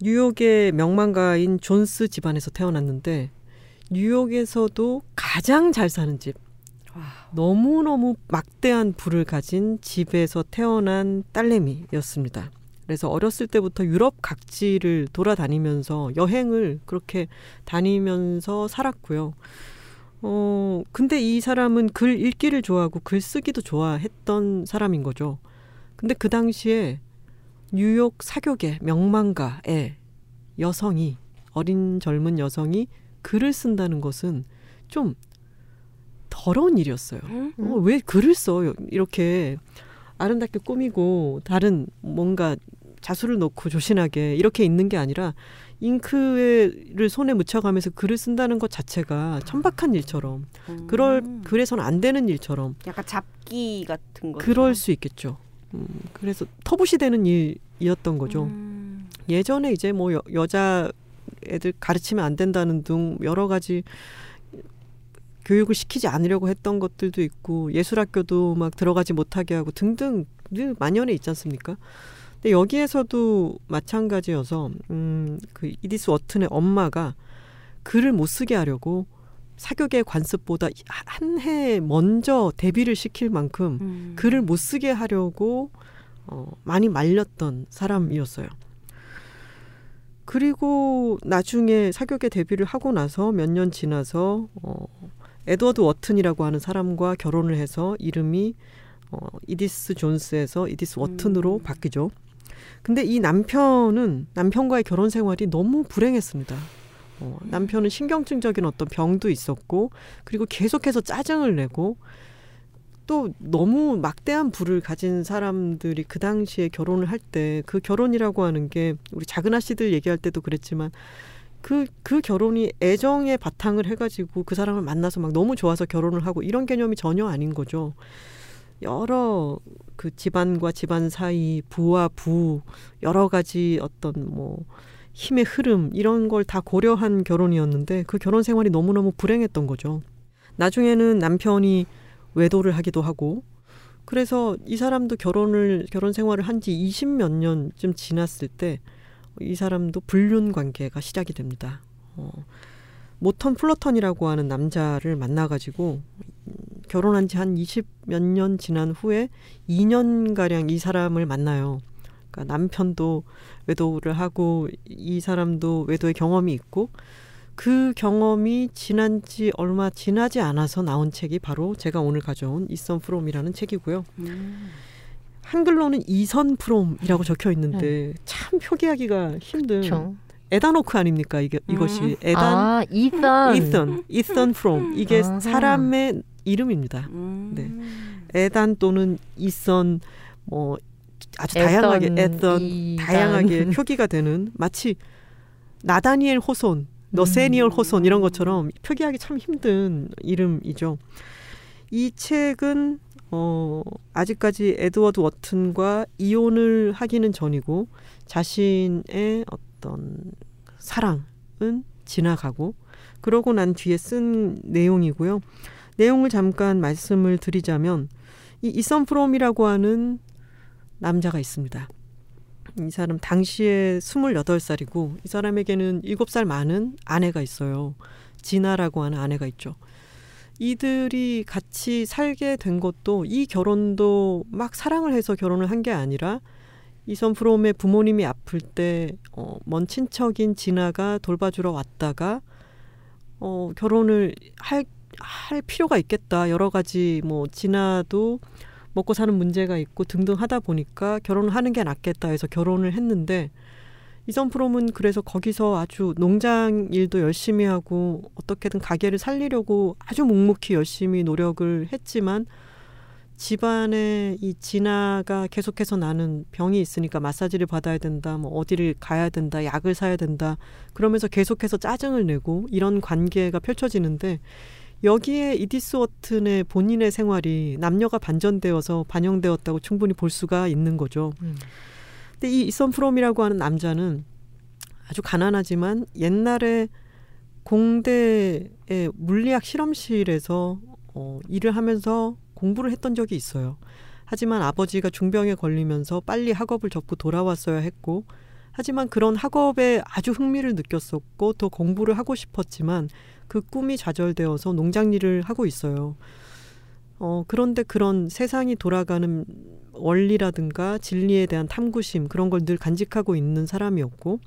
뉴욕의 명망가인 존스 집안에서 태어났는데 뉴욕에서도 가장 잘 사는 집. 너무너무 막대한 부를 가진 집에서 태어난 딸내미였습니다. 그래서 어렸을 때부터 유럽 각지를 돌아다니면서 여행을 그렇게 다니면서 살았고요. 어, 근데 이 사람은 글 읽기를 좋아하고 글 쓰기도 좋아했던 사람인 거죠. 근데 그 당시에 뉴욕 사교계 명망가의 여성이 어린 젊은 여성이 글을 쓴다는 것은 좀 더러운 일이었어요. 음? 어, 왜 글을 써? 이렇게 아름답게 꾸미고 다른 뭔가 자수를 놓고 조신하게 이렇게 있는 게 아니라 잉크를 손에 묻혀가면서 글을 쓴다는 것 자체가 천박한 일처럼 그럴 음. 그래서는 안 되는 일처럼 약간 잡기 같은 거. 그럴 수 있겠죠. 음, 그래서 터부시 되는 일이었던 거죠. 음. 예전에 이제 뭐 여, 여자 애들 가르치면 안 된다는 등 여러 가지 교육을 시키지 않으려고 했던 것들도 있고 예술학교도 막 들어가지 못하게 하고 등등 늘 만연해 있지 않습니까? 근데 여기에서도 마찬가지여서 음, 그 이디스 워튼의 엄마가 글을 못 쓰게 하려고 사교계 관습보다 한 해 먼저 데뷔를 시킬 만큼 음. 글을 못 쓰게 하려고 어, 많이 말렸던 사람이었어요. 그리고 나중에 사교계 데뷔를 하고 나서 몇 년 지나서 어, 에드워드 워튼이라고 하는 사람과 결혼을 해서 이름이 어, 이디스 존스에서 이디스 워튼으로 음. 바뀌죠. 근데 이 남편은 남편과의 결혼 생활이 너무 불행했습니다. 어, 남편은 신경증적인 어떤 병도 있었고 그리고 계속해서 짜증을 내고 또 너무 막대한 부를 가진 사람들이 그 당시에 결혼을 할 때 그 결혼이라고 하는 게 우리 작은 아씨들 얘기할 때도 그랬지만 그, 그 결혼이 애정에 바탕을 해가지고 그 사람을 만나서 막 너무 좋아서 결혼을 하고 이런 개념이 전혀 아닌 거죠. 여러 그 집안과 집안 사이, 부와 부, 여러 가지 어떤 뭐 힘의 흐름 이런 걸 다 고려한 결혼이었는데 그 결혼 생활이 너무너무 불행했던 거죠. 나중에는 남편이 외도를 하기도 하고 그래서 이 사람도 결혼을 결혼 생활을 한 지 20몇 년쯤 지났을 때 이 사람도 불륜 관계가 시작이 됩니다. 어, 모턴 플러턴이라고 하는 남자를 만나가지고 음, 결혼한 지 한 20 몇 년 지난 후에 2년 가량 이 사람을 만나요. 그러니까 남편도 외도를 하고 이 사람도 외도의 경험이 있고 그 경험이 지난 지 얼마 지나지 않아서 나온 책이 바로 제가 오늘 가져온 이선 프롬이라는 책이고요. 음. 한글로는 이선 프롬이라고 적혀 있는데 참 표기하기가 힘든 그쵸. 에다노크 아닙니까? 이게 이것이 에단 아, 이선. 이선 이선 프롬 이게 아하. 사람의 이름입니다. 음. 네. 에단 또는 이선 뭐 아주 에던, 다양하게 에던 이단. 다양하게 [laughs] 표기가 되는 마치 나다니엘 호손, 너세니얼 음. 호손 이런 것처럼 표기하기 참 힘든 이름이죠. 이 책은 어 아직까지 에드워드 워튼과 이혼을 하기는 전이고 자신의 어떤 사랑은 지나가고 그러고 난 뒤에 쓴 내용이고요. 내용을 잠깐 말씀을 드리자면 이 이선 프롬이라고 하는 남자가 있습니다. 이 사람 당시에 28살이고 이 사람에게는 7살 많은 아내가 있어요. 진아라고 하는 아내가 있죠. 이들이 같이 살게 된 것도 이 결혼도 막 사랑을 해서 결혼을 한 게 아니라 이선 프롬의 부모님이 아플 때 어, 먼 친척인 진아가 돌봐주러 왔다가 어, 결혼을 할, 할 필요가 있겠다. 여러 가지 뭐 진아도 먹고 사는 문제가 있고 등등 하다 보니까 결혼을 하는 게 낫겠다 해서 결혼을 했는데 이선 프롬은 그래서 거기서 아주 농장 일도 열심히 하고 어떻게든 가게를 살리려고 아주 묵묵히 열심히 노력을 했지만 집안에 이 진아가 계속해서 나는 병이 있으니까 마사지를 받아야 된다, 뭐 어디를 가야 된다, 약을 사야 된다. 그러면서 계속해서 짜증을 내고 이런 관계가 펼쳐지는데 여기에 이디스 워튼의 본인의 생활이 남녀가 반전되어서 반영되었다고 충분히 볼 수가 있는 거죠. 음. 근데 이 이선 프롬이라고 하는 남자는 아주 가난하지만 옛날에 공대의 물리학 실험실에서 어, 일을 하면서 공부를 했던 적이 있어요. 하지만 아버지가 중병에 걸리면서 빨리 학업을 접고 돌아왔어야 했고, 하지만 그런 학업에 아주 흥미를 느꼈었고, 더 공부를 하고 싶었지만 그 꿈이 좌절되어서 농장 일을 하고 있어요. 어, 그런데 그런 세상이 돌아가는 원리라든가 진리에 대한 탐구심 그런 걸 늘 간직하고 있는 사람이었고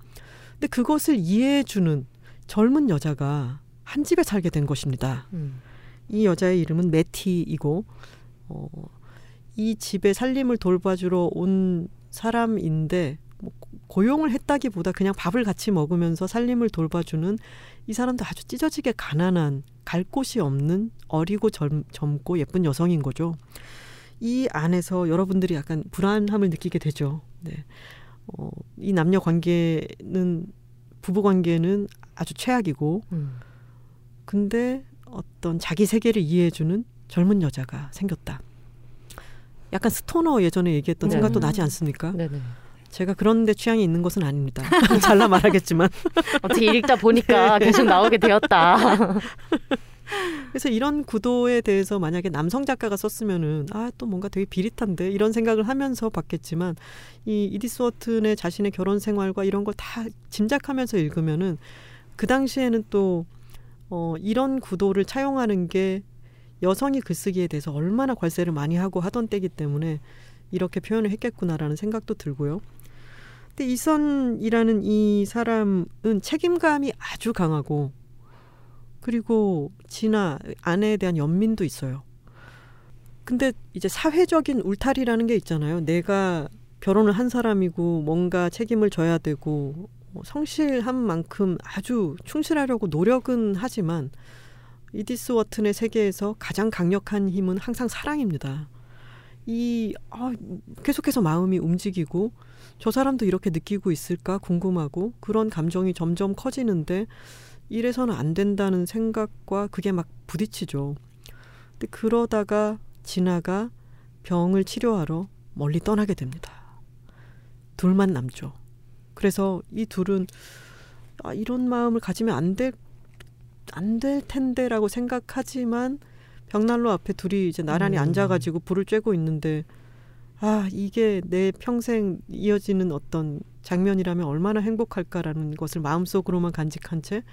근데 그것을 이해해 주는 젊은 여자가 한 집에 살게 된 것입니다. 음. 이 여자의 이름은 메티이고 어, 이 집에 살림을 돌봐주러 온 사람인데 뭐 고용을 했다기보다 그냥 밥을 같이 먹으면서 살림을 돌봐주는 이 사람도 아주 찢어지게 가난한 갈 곳이 없는 어리고 젊, 젊고 예쁜 여성인 거죠. 이 안에서 여러분들이 약간 불안함을 느끼게 되죠. 네. 어, 이 남녀 관계는 부부 관계는 아주 최악이고 음. 근데 어떤 자기 세계를 이해해주는 젊은 여자가 생겼다. 약간 스토너 예전에 얘기했던 네. 생각도 나지 않습니까? 네 네. 제가 그런데 취향이 있는 것은 아닙니다. [laughs] 잘라 말하겠지만. [laughs] 어떻게 일 읽다 보니까 계속 나오게 되었다. [laughs] 그래서 이런 구도에 대해서 만약에 남성 작가가 썼으면은 아 또 뭔가 되게 비릿한데 이런 생각을 하면서 봤겠지만 이 이디스 워튼의 자신의 결혼 생활과 이런 걸 다 짐작하면서 읽으면은 그 당시에는 또 어, 이런 구도를 차용하는 게 여성이 글쓰기에 대해서 얼마나 괄세를 많이 하고 하던 때기 때문에 이렇게 표현을 했겠구나라는 생각도 들고요. 근데 이선이라는 이 사람은 책임감이 아주 강하고 그리고 진아 아내에 대한 연민도 있어요. 근데 이제 사회적인 울타리라는 게 있잖아요. 내가 결혼을 한 사람이고 뭔가 책임을 져야 되고 뭐 성실한 만큼 아주 충실하려고 노력은 하지만 이디스 워튼의 세계에서 가장 강력한 힘은 항상 사랑입니다. 이 아, 계속해서 마음이 움직이고 저 사람도 이렇게 느끼고 있을까 궁금하고 그런 감정이 점점 커지는데 이래서는 안 된다는 생각과 그게 막 부딪히죠. 근데 그러다가 진아가 병을 치료하러 멀리 떠나게 됩니다. 둘만 남죠. 그래서 이 둘은 아, 이런 마음을 가지면 안 될, 안 될 텐데라고 생각하지만 벽난로 앞에 둘이 이제 나란히 음. 앉아가지고 불을 쬐고 있는데 아, 이게 내 평생 이어지는 어떤 장면이라면 얼마나 행복할까라는 것을 마음속으로만 간직한 채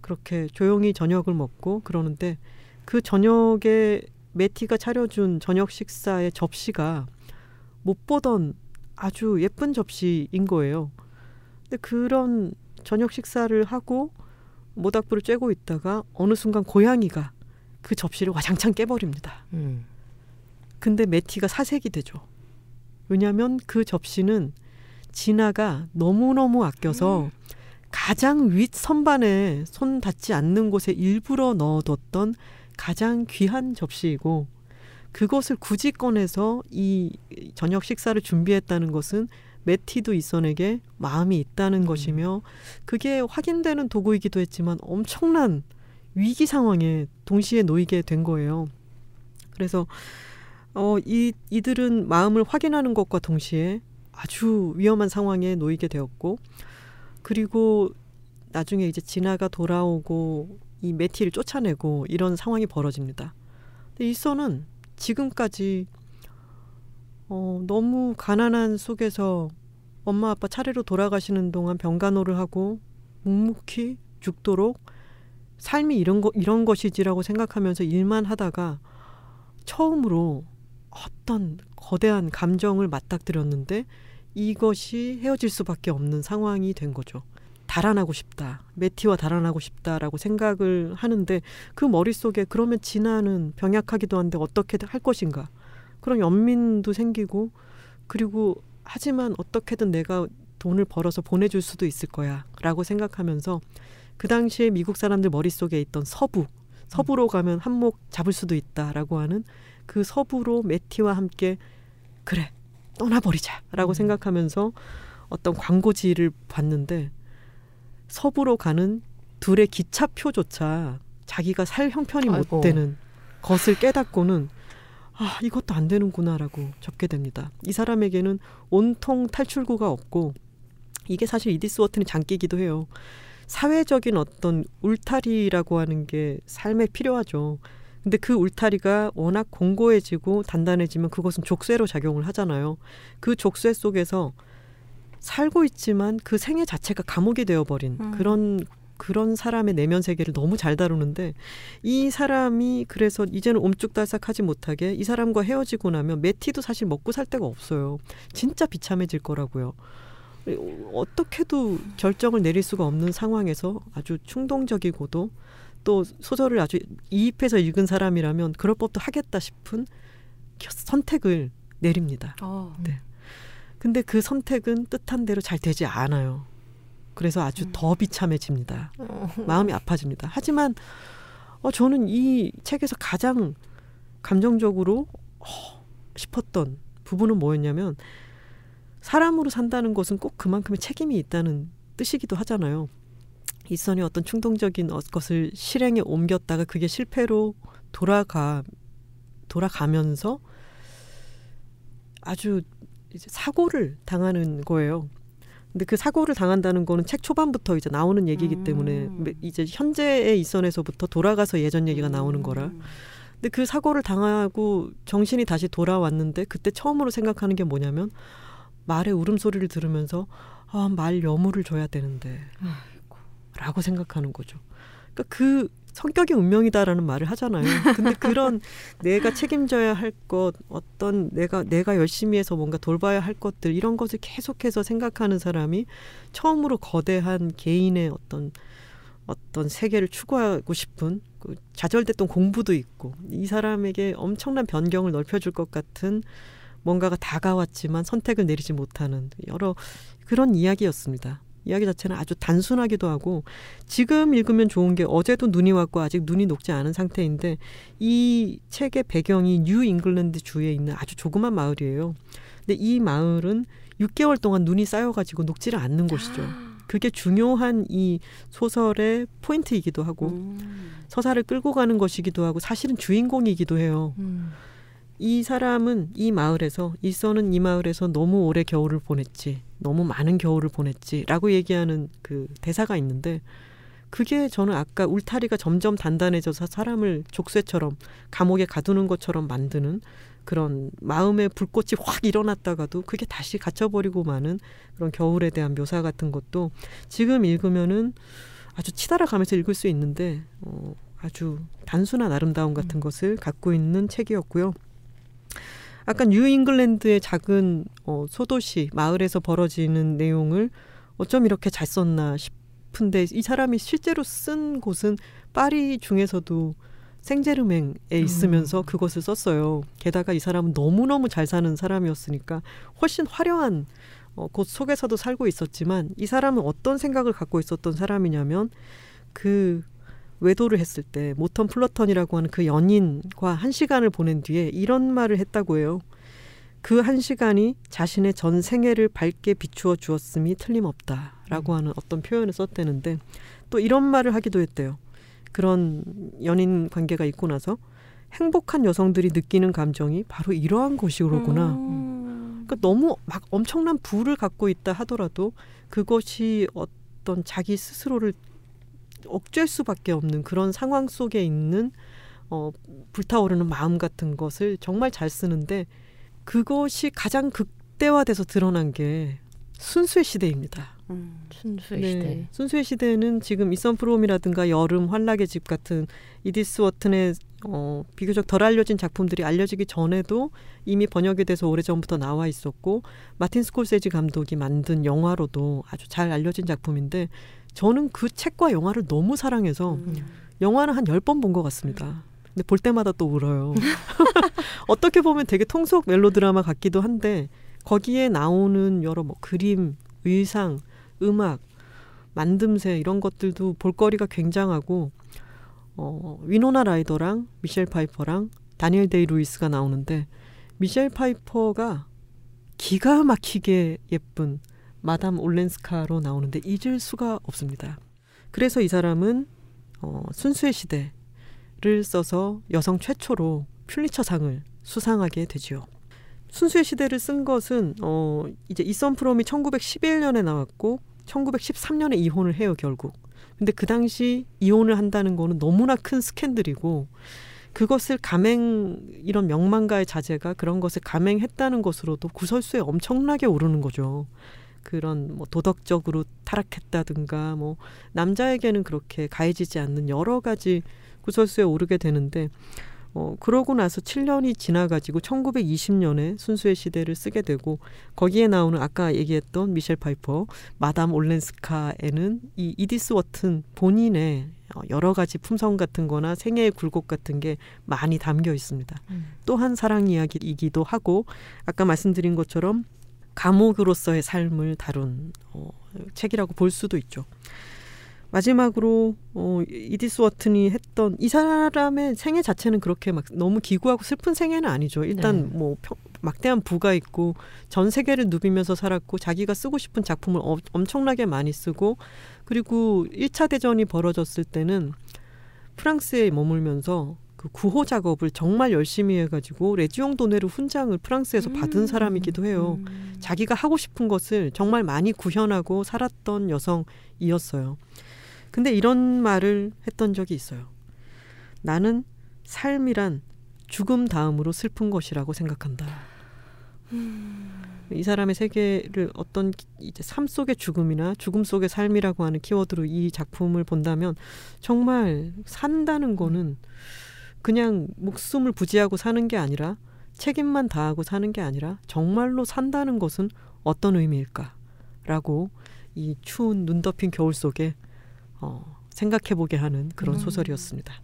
그렇게 조용히 저녁을 먹고 그러는데 그 저녁에 매티가 차려준 저녁 식사의 접시가 못 보던 아주 예쁜 접시인 거예요. 근데 그런 저녁 식사를 하고 모닥불을 쬐고 있다가 어느 순간 고양이가 그 접시를 와장창 깨버립니다. 음. 근데 매티가 사색이 되죠. 왜냐하면 그 접시는 진아가 너무너무 아껴서 가장 윗 선반에 손 닿지 않는 곳에 일부러 넣어뒀던 가장 귀한 접시이고 그것을 굳이 꺼내서 이 저녁 식사를 준비했다는 것은 매티도 이선에게 마음이 있다는 것이며 그게 확인되는 도구이기도 했지만 엄청난 위기 상황에 동시에 놓이게 된 거예요. 그래서 어, 이, 이들은 마음을 확인하는 것과 동시에 아주 위험한 상황에 놓이게 되었고, 그리고 나중에 이제 진아가 돌아오고 이 매티를 쫓아내고 이런 상황이 벌어집니다. 근데 이 선은 지금까지 어, 너무 가난한 속에서 엄마 아빠 차례로 돌아가시는 동안 병간호를 하고 묵묵히 죽도록 삶이 이런 거 이런 것이지라고 생각하면서 일만 하다가 처음으로 어떤 거대한 감정을 맞닥뜨렸는데 이것이 헤어질 수밖에 없는 상황이 된 거죠. 달아나고 싶다. 매티와 달아나고 싶다라고 생각을 하는데 그 머릿속에 그러면 진아는 병약하기도 한데 어떻게 할 것인가. 그런 연민도 생기고 그리고 하지만 어떻게든 내가 돈을 벌어서 보내줄 수도 있을 거야 라고 생각하면서 그 당시에 미국 사람들 머릿속에 있던 서부 서부로 가면 한몫 잡을 수도 있다 라고 하는 그 서부로 매티와 함께 그래 떠나버리자라고 음. 생각하면서 어떤 광고지를 봤는데 서부로 가는 둘의 기차표조차 자기가 살 형편이 아이고. 못 되는 것을 깨닫고는 아 이것도 안 되는구나라고 적게 됩니다. 이 사람에게는 온통 탈출구가 없고 이게 사실 이디스 워튼의 장기이기도 해요. 사회적인 어떤 울타리라고 하는 게 삶에 필요하죠. 근데 그 울타리가 워낙 공고해지고 단단해지면 그것은 족쇄로 작용을 하잖아요. 그 족쇄 속에서 살고 있지만 그 생애 자체가 감옥이 되어버린 음. 그런 그런 사람의 내면 세계를 너무 잘 다루는데 이 사람이 그래서 이제는 옴쭉달싹하지 못하게 이 사람과 헤어지고 나면 매티도 사실 먹고 살 데가 없어요. 진짜 비참해질 거라고요. 어떻게도 결정을 내릴 수가 없는 상황에서 아주 충동적이고도 또 소설을 아주 이입해서 읽은 사람이라면 그럴 법도 하겠다 싶은 선택을 내립니다. 어. 네. 근데 그 선택은 뜻한 대로 잘 되지 않아요. 그래서 아주 음. 더 비참해집니다. 마음이 아파집니다. 하지만 어, 저는 이 책에서 가장 감정적으로 어, 싶었던 부분은 뭐였냐면 사람으로 산다는 것은 꼭 그만큼의 책임이 있다는 뜻이기도 하잖아요. 이선이 어떤 충동적인 어- 것을 실행에 옮겼다가 그게 실패로 돌아가 돌아가면서 아주 이제 사고를 당하는 거예요. 근데 그 사고를 당한다는 거는 책 초반부터 이제 나오는 얘기이기 음. 때문에 이제 현재의 이선에서부터 돌아가서 예전 얘기가 나오는 거라. 음. 근데 그 사고를 당하고 정신이 다시 돌아왔는데 그때 처음으로 생각하는 게 뭐냐면 말의 울음소리를 들으면서 아, 말 여물을 줘야 되는데 라고 생각하는 거죠. 그러니까 그 성격이 운명이다라는 말을 하잖아요. 근데 그런 [laughs] 내가 책임져야 할 것, 어떤 내가 내가 열심히 해서 뭔가 돌봐야 할 것들 이런 것을 계속해서 생각하는 사람이 처음으로 거대한 개인의 어떤 어떤 세계를 추구하고 싶은 그 좌절됐던 공부도 있고 이 사람에게 엄청난 반경을 넓혀줄 것 같은 뭔가가 다가왔지만 선택을 내리지 못하는 여러 그런 이야기였습니다. 이야기 자체는 아주 단순하기도 하고 지금 읽으면 좋은 게 어제도 눈이 왔고 아직 눈이 녹지 않은 상태인데 이 책의 배경이 뉴 잉글랜드 주에 있는 아주 조그만 마을이에요. 근데 이 마을은 6개월 동안 눈이 쌓여가지고 녹지를 않는 곳이죠. 그게 중요한 이 소설의 포인트이기도 하고 음. 서사를 끌고 가는 것이기도 하고 사실은 주인공이기도 해요. 음. 이 사람은 이 마을에서 이서는 이 마을에서 너무 오래 겨울을 보냈지 너무 많은 겨울을 보냈지라고 얘기하는 그 대사가 있는데 그게 저는 아까 울타리가 점점 단단해져서 사람을 족쇄처럼 감옥에 가두는 것처럼 만드는 그런 마음의 불꽃이 확 일어났다가도 그게 다시 갇혀버리고 마는 그런 겨울에 대한 묘사 같은 것도 지금 읽으면은 아주 치달아 가면서 읽을 수 있는데 어, 아주 단순한 아름다움 같은 것을 갖고 있는 책이었고요. 아까 뉴 잉글랜드의 작은 어, 소도시 마을에서 벌어지는 내용을 어쩜 이렇게 잘 썼나 싶은데 이 사람이 실제로 쓴 곳은 파리 중에서도 생제르맹에 있으면서 그것을 썼어요. 게다가 이 사람은 너무너무 잘 사는 사람이었으니까 훨씬 화려한 어, 곳 속에서도 살고 있었지만 이 사람은 어떤 생각을 갖고 있었던 사람이냐면 그 외도를 했을 때 모턴 플러턴이라고 하는 그 연인과 한 시간을 보낸 뒤에 이런 말을 했다고 해요. 그 한 시간이 자신의 전 생애를 밝게 비추어 주었음이 틀림없다라고 하는 어떤 표현을 썼대는데 또 이런 말을 하기도 했대요. 그런 연인 관계가 있고 나서 행복한 여성들이 느끼는 감정이 바로 이러한 것이로구나. 음. 그러니까 너무 막 엄청난 부를 갖고 있다 하더라도 그것이 어떤 자기 스스로를 억제할 수밖에 없는 그런 상황 속에 있는 어, 불타오르는 마음 같은 것을 정말 잘 쓰는데 그것이 가장 극대화돼서 드러난 게 순수의 시대입니다. 음. 순수의 네. 시대. 순수의 시대는 지금 이선 프롬이라든가 여름 환락의 집 같은 이디스 워튼의 어, 비교적 덜 알려진 작품들이 알려지기 전에도 이미 번역이 돼서 오래전부터 나와 있었고 마틴 스콜세지 감독이 만든 영화로도 아주 잘 알려진 작품인데 저는 그 책과 영화를 너무 사랑해서 음. 영화는 한 열 번 본 것 같습니다. 근데 볼 때마다 또 울어요. [laughs] 어떻게 보면 되게 통속 멜로드라마 같기도 한데 거기에 나오는 여러 뭐 그림, 의상, 음악, 만듦새 이런 것들도 볼거리가 굉장하고 어, 위노나 라이더랑 미셸 파이퍼랑 다니엘 데이 루이스가 나오는데 미셸 파이퍼가 기가 막히게 예쁜 마담 올렌스카로 나오는데 잊을 수가 없습니다. 그래서 이 사람은 어, 순수의 시대를 써서 여성 최초로 퓰리처상을 수상하게 되지요. 순수의 시대를 쓴 것은 어, 이제 이선 프롬이 1911년에 나왔고 1913년에 이혼을 해요 결국. 근데 그 당시 이혼을 한다는 거는 너무나 큰 스캔들이고 그것을 감행 이런 명망가의 자제가 그런 것을 감행했다는 것으로도 구설수에 엄청나게 오르는 거죠. 그런 뭐 도덕적으로 타락했다든가 뭐 남자에게는 그렇게 가해지지 않는 여러 가지 구설수에 오르게 되는데 어 그러고 나서 7년이 지나가지고 1920년에 순수의 시대를 쓰게 되고 거기에 나오는 아까 얘기했던 미셸 파이퍼 마담 올렌스카에는 이 이디스 워튼 본인의 어, 여러 가지 품성 같은 거나 생애의 굴곡 같은 게 많이 담겨 있습니다. 음. 또한 사랑 이야기이기도 하고 아까 말씀드린 것처럼 감옥으로서의 삶을 다룬 어, 책이라고 볼 수도 있죠. 마지막으로 어, 이디스 워튼이 했던 이 사람의 생애 자체는 그렇게 막 너무 기구하고 슬픈 생애는 아니죠. 일단 네. 뭐 평, 막대한 부가 있고 전 세계를 누비면서 살았고 자기가 쓰고 싶은 작품을 어, 엄청나게 많이 쓰고 그리고 1차 대전이 벌어졌을 때는 프랑스에 머물면서 그 구호 작업을 정말 열심히 해가지고 레지옹 도네르 훈장을 프랑스에서 받은 사람이기도 해요. 음. 자기가 하고 싶은 것을 정말 많이 구현하고 살았던 여성이었어요. 근데 이런 말을 했던 적이 있어요. 나는 삶이란 죽음 다음으로 슬픈 것이라고 생각한다. 이 사람의 세계를 어떤 기- 이제 삶 속의 죽음이나 죽음 속의 삶이라고 하는 키워드로 이 작품을 본다면 정말 산다는 거는 그냥 목숨을 부지하고 사는 게 아니라 책임만 다하고 사는 게 아니라 정말로 산다는 것은 어떤 의미일까라고 이 추운 눈 덮인 겨울 속에 어, 생각해보게 하는 그런 음. 소설이었습니다.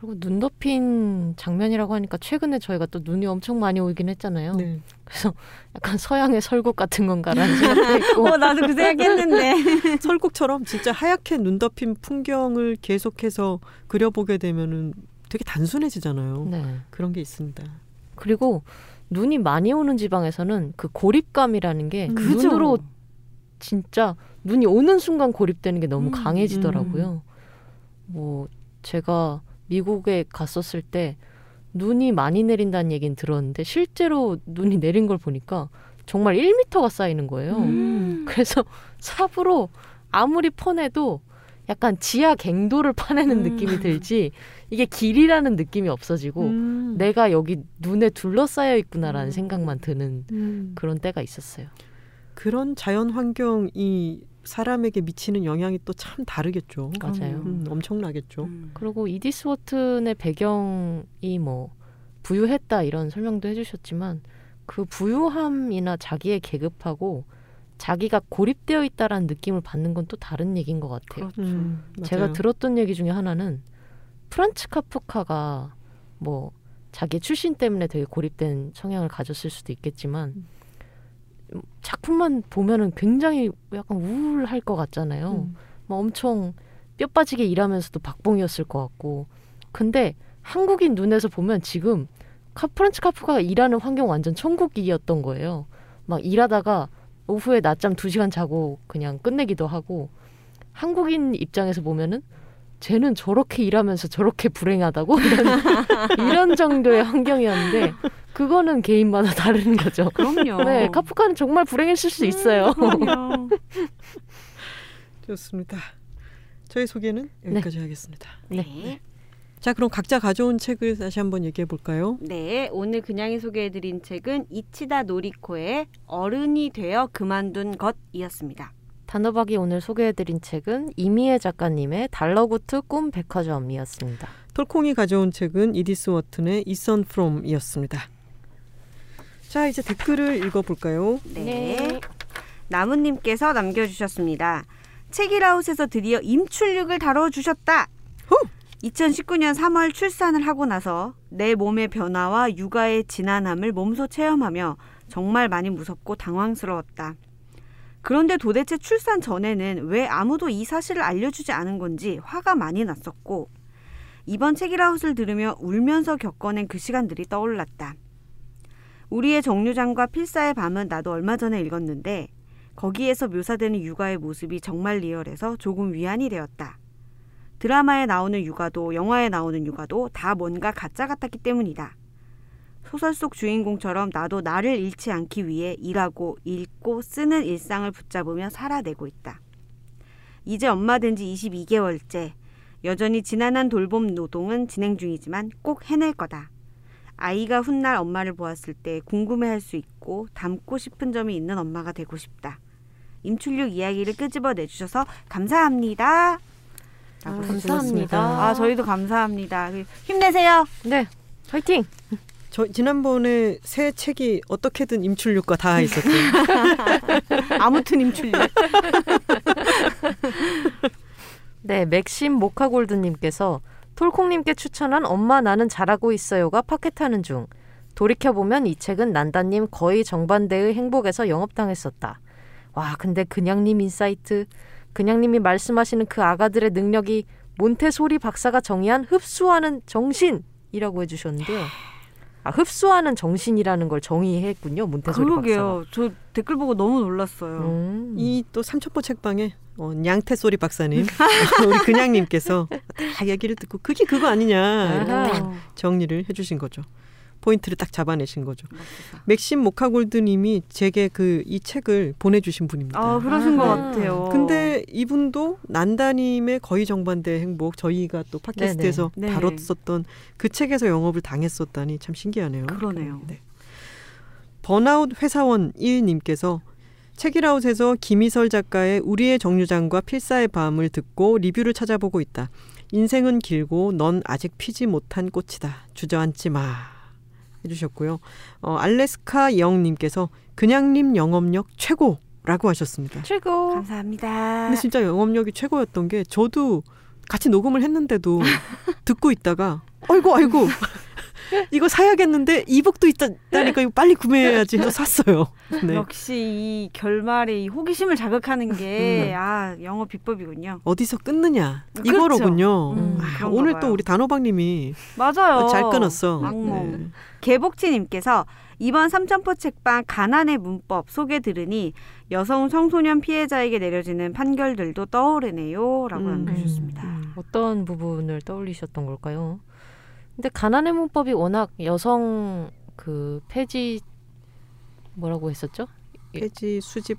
그리고 눈 덮인 장면이라고 하니까 최근에 저희가 또 눈이 엄청 많이 오긴 했잖아요. 네. 그래서 약간 서양의 설국 같은 건가라는 [laughs] 생각도 했고 어, 나도 그 생각했는데. [laughs] 설국처럼 진짜 하얗게 눈 덮인 풍경을 계속해서 그려보게 되면은 되게 단순해지잖아요. 네. 그런 게 있습니다. 그리고 눈이 많이 오는 지방에서는 그 고립감이라는 게 음. 그죠? 눈으로 진짜 눈이 오는 순간 고립되는 게 너무 음, 강해지더라고요. 뭐 제가 미국에 갔었을 때 눈이 많이 내린다는 얘기는 들었는데 실제로 눈이 내린 걸 보니까 정말 1미터가 쌓이는 거예요. 음. [laughs] 그래서 삽으로 아무리 퍼내도 약간 지하 갱도를 파내는 음. 느낌이 들지 이게 길이라는 느낌이 없어지고 음. 내가 여기 눈에 둘러싸여 있구나라는 음. 생각만 드는 음. 그런 때가 있었어요. 그런 자연 환경이 사람에게 미치는 영향이 또 참 다르겠죠. 맞아요. 음, 엄청나겠죠. 음. 그리고 이디스 워튼의 배경이 뭐 부유했다 이런 설명도 해주셨지만 그 부유함이나 자기의 계급하고 자기가 고립되어 있다라는 느낌을 받는 건 또 다른 얘기인 것 같아요. 그렇죠. 음, 제가. 들었던 얘기 중에 하나는 프란츠 카프카가 뭐 자기 출신 때문에 되게 고립된 성향을 가졌을 수도 있겠지만 작품만 보면은 굉장히 약간 우울할 것 같잖아요. 음. 막 엄청 뼈 빠지게 일하면서도 박봉이었을 것 같고. 근데 한국인 눈에서 보면 지금 카 프란츠 카프카가 일하는 환경 완전 천국이었던 거예요. 막 일하다가 오후에 낮잠 두 시간 자고 그냥 끝내기도 하고 한국인 입장에서 보면은 쟤는 저렇게 일하면서 저렇게 불행하다고 이런, 이런 정도의 환경이었는데 그거는 개인마다 다른 거죠. 그럼요. 네, 카프카는 정말 불행했을 수 있어요. 그럼요. [laughs] 좋습니다. 저희 소개는 여기까지 하겠습니다. 네. 자, 그럼 각자 가져온 책을 다시 한번 얘기해 볼까요? 네, 오늘 그냥이 소개해 드린 책은 이치다 노리코의 어른이 되어 그만둔 것이었습니다. 단어박이 오늘 소개해드린 책은 이미애 작가님의 달러구트 꿈 백화점이었습니다. 톨콩이 가져온 책은 이디스 워튼의 이선 프롬이었습니다. 자, 이제 댓글을 읽어 볼까요? 네. 나무님께서 남겨주셨습니다. 책이라웃에서 드디어 임출육을 다뤄주셨다. 2019년 3월 출산을 하고 나서 내 몸의 변화와 육아의 진한함을 몸소 체험하며 정말 많이 무섭고 당황스러웠다. 그런데 도대체 출산 전에는 왜 아무도 이 사실을 알려주지 않은 건지 화가 많이 났었고 이번 책이라웃을 들으며 울면서 겪어낸 그 시간들이 떠올랐다. 우리의 정류장과 필사의 밤은 나도 얼마 전에 읽었는데 거기에서 묘사되는 육아의 모습이 정말 리얼해서 조금 위안이 되었다. 드라마에 나오는 육아도 영화에 나오는 육아도 다 뭔가 가짜 같았기 때문이다. 소설 속 주인공처럼 나도 나를 잃지 않기 위해 일하고 읽고 쓰는 일상을 붙잡으며 살아내고 있다. 이제 엄마 된 지 22개월째. 여전히 지난한 돌봄 노동은 진행 중이지만 꼭 해낼 거다. 아이가 훗날 엄마를 보았을 때 궁금해할 수 있고 닮고 싶은 점이 있는 엄마가 되고 싶다. 임출육 이야기를 끄집어 내주셔서 감사합니다. 아. 감사합니다. 아 저희도 감사합니다. 힘내세요. 네, 화이팅! 저 지난번에 새 책이 어떻게든 임출육과 다 있었죠. [laughs] 아무튼 임출육. [laughs] 네, 맥심 모카골드님께서 톨콩님께 추천한 엄마 나는 잘하고 있어요가 파켓하는 중. 돌이켜보면 이 책은 난다님 거의 정반대의 행복에서 영업당했었다. 와, 근데 그냥님 insight, 그냥님이 말씀하시는 그 아가들의 능력이 몬테소리 박사가 정의한 흡수하는 정신이라고 해주셨는데요. 아, 흡수하는 정신이라는 걸 정의했군요, 몬테소리 그러게요. 저 댓글 보고 너무 놀랐어요. 음. 이또 삼천포 책방에 어, 냥태소리 박사님, [laughs] 우리 그냥님께서 다 얘기를 듣고 그게 그거 아니냐 이렇게. 딱 정리를 해주신 거죠. 포인트를 딱 잡아내신 거죠. 멋지다. 맥심 모카골드님이 제게 그 이 책을 보내주신 분입니다. 아 그러신 것 아하. 같아요. 근데 이분도 난다님의 거의 정반대 행복 저희가 또 팟캐스트에서 네네. 네. 다뤘었던 그 책에서 영업을 당했었다니 참 신기하네요. 그러네요. 네. 번아웃 회사원 1님께서 책이라웃에서 김희설 작가의 우리의 정류장과 필사의 밤을 듣고 리뷰를 찾아보고 있다. 인생은 길고 넌 아직 피지 못한 꽃이다. 주저앉지 마. 해주셨고요. 어, 알래스카 영님께서 그냥님 영업력 최고 라고 하셨습니다. 최고. 감사합니다. 근데 진짜 영업력이 최고였던 게 저도 같이 녹음을 했는데도 [laughs] 듣고 있다가 아이고 아이고 이거 사야겠는데 이북도 있다니까 이거 빨리 구매해야지 해서 샀어요. 네. 역시 이 결말의 이 호기심을 자극하는 게아 영어 비법이군요. 어디서 끊느냐 그렇죠. 이거로군요. 음, 아, 오늘 봐요. 또 우리 단호박님이 맞아요. 잘 끊었어. 네. 개복치님께서 이번 삼천포 책방 가난의 문법 소개 들으니 여성 청소년 피해자에게 내려지는 판결들도 떠오르네요라고 음. 남겨주셨습니다. 음, 어떤 부분을 떠올리셨던 걸까요? 근데 가난의 문법이 워낙 여성 그 폐지 뭐라고 했었죠? 폐지 수집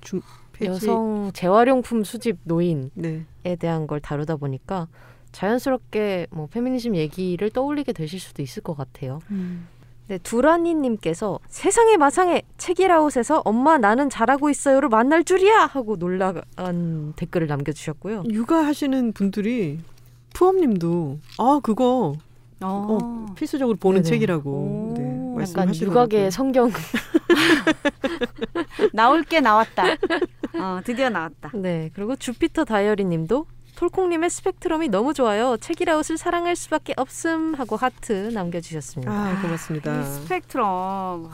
중 폐지 여성 재활용품 수집 노인에 네. 대한 걸 다루다 보니까 자연스럽게 뭐 페미니즘 얘기를 떠올리게 되실 수도 있을 것 같아요. 음. 네, 두라니님께서 세상의 마상에 책이라웃에서 엄마 나는 잘하고 있어요를 만날 줄이야 하고 놀라운 댓글을 남겨주셨고요. 육아하시는 분들이 푸엄님도 아 그거 어. 필수적으로 보는 네네. 책이라고 오. 네, 약간 말씀하시더라고요. 육아계의 성경. [laughs] 나올 게 나왔다. 어, 드디어 나왔다. 네, 그리고 주피터 다이어리님도 톨콩님의 스펙트럼이 너무 좋아요. 책이라웃을 사랑할 수밖에 없음 하고 하트 남겨주셨습니다. 아이 고맙습니다. 스펙트럼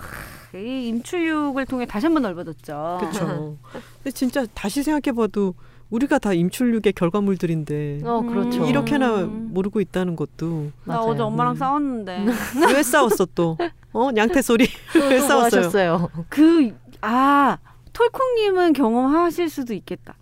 하, 이 임출육을 통해 다시 한 번 넓어졌죠. 그렇죠. [laughs] 근데 진짜 다시 생각해봐도 우리가 다 임출육의 결과물들인데 어, 그렇죠. 음. 이렇게나 모르고 있다는 것도 나 맞아요. 어제 엄마랑 음. 싸웠는데 왜 싸웠어 또? 어 냥태 소리 왜또 싸웠어요? 하셨어요? 그아 톨콩님은 경험하실 수도 있겠다.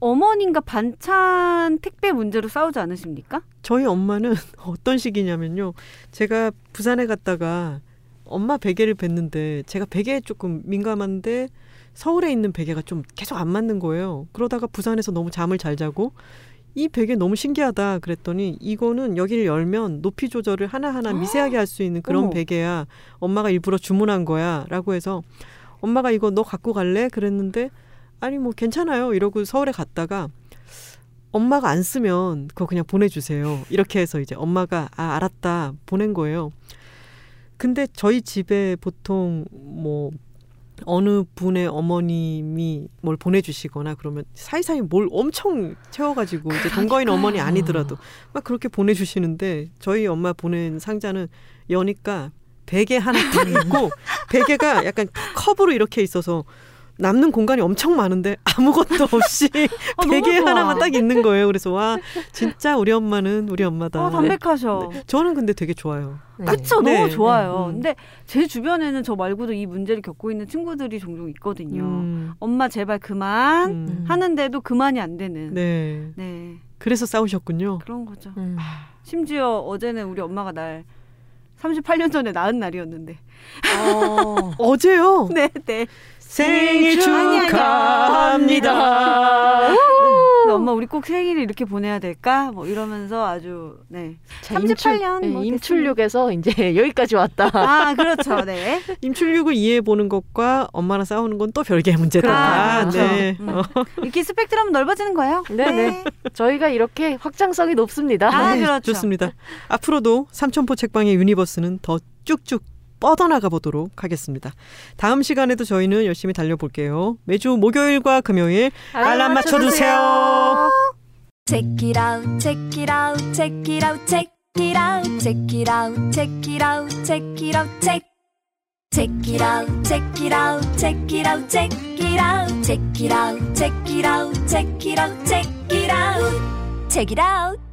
어머님과 반찬 택배 문제로 싸우지 않으십니까? 저희 엄마는 [laughs] 어떤 식이냐면요. 제가 부산에 갔다가 엄마 베개를 뵀는데 제가 베개에 조금 민감한데 서울에 있는 베개가 좀 계속 안 맞는 거예요. 그러다가 부산에서 너무 잠을 잘 자고 이 베개 너무 신기하다 그랬더니 이거는 여기를 열면 높이 조절을 하나하나 미세하게 할 수 있는 그런 어머. 베개야. 엄마가 일부러 주문한 거야. 라고 해서 엄마가 이거 너 갖고 갈래? 그랬는데 아니 뭐 괜찮아요. 이러고 서울에 갔다가 엄마가 안 쓰면 그거 그냥 보내주세요. 이렇게 해서 이제 엄마가 아 알았다 보낸 거예요. 근데 저희 집에 보통 뭐 어느 분의 어머님이 뭘 보내주시거나 그러면 사이사이 뭘 엄청 채워가지고 이제 동거인 어머니 아니더라도 막 그렇게 보내주시는데 저희 엄마 보낸 상자는 여니까 베개 하나 딱 있고 베개가 약간 컵으로 이렇게 있어서 남는 공간이 엄청 많은데 아무것도 없이 [laughs] 아, [laughs] 베개. 하나만 딱 있는 거예요. 그래서 와 진짜 우리 엄마는 우리 엄마다. 어, 담백하셔. 네. 저는 근데 되게 좋아요. 네. 그쵸 네. 너무 좋아요. 음. 근데 제 주변에는 저 말고도 이 문제를 겪고 있는 친구들이 종종 있거든요. 음, 엄마 제발 그만 음. 하는데도 그만이 안 되는. 네. 네. 그래서 싸우셨군요. 그런 거죠. 음. 심지어 어제는 우리 엄마가 날 38년 전에 낳은 날이었는데. 어. [laughs] 어제요. 네, 네. 생일 아니, 아니. 축하합니다. 엄마 우리 꼭 생일을 이렇게 보내야 될까? 뭐 이러면서 아주 네. 자, 38년 네, 뭐 임출육에서 이제 [laughs] 여기까지 왔다. 아 그렇죠. 네. [laughs] 임출육을 이해해 보는 것과 엄마랑 싸우는 건 또 별개의 문제다. 아, 그렇죠. 네. 음. 어, 이렇게 스펙트럼 넓어지는 거예요. 네 네. 저희가 이렇게 확장성이 높습니다. 아, 네, 그렇죠. 좋습니다. 앞으로도 삼천포 책방의 유니버스는 더 쭉쭉 뻗어나가 보도록 하겠습니다. 다음 시간에도 저희는 열심히 달려볼게요. 매주 목요일과 금요일 알람 맞춰주세요. Check it out, check it out, check it out, check it out, check it out, check it out, check it out, check. Check it out, check it out, check it out, check it out, check it out, check it out, check it out, check it out, check it out.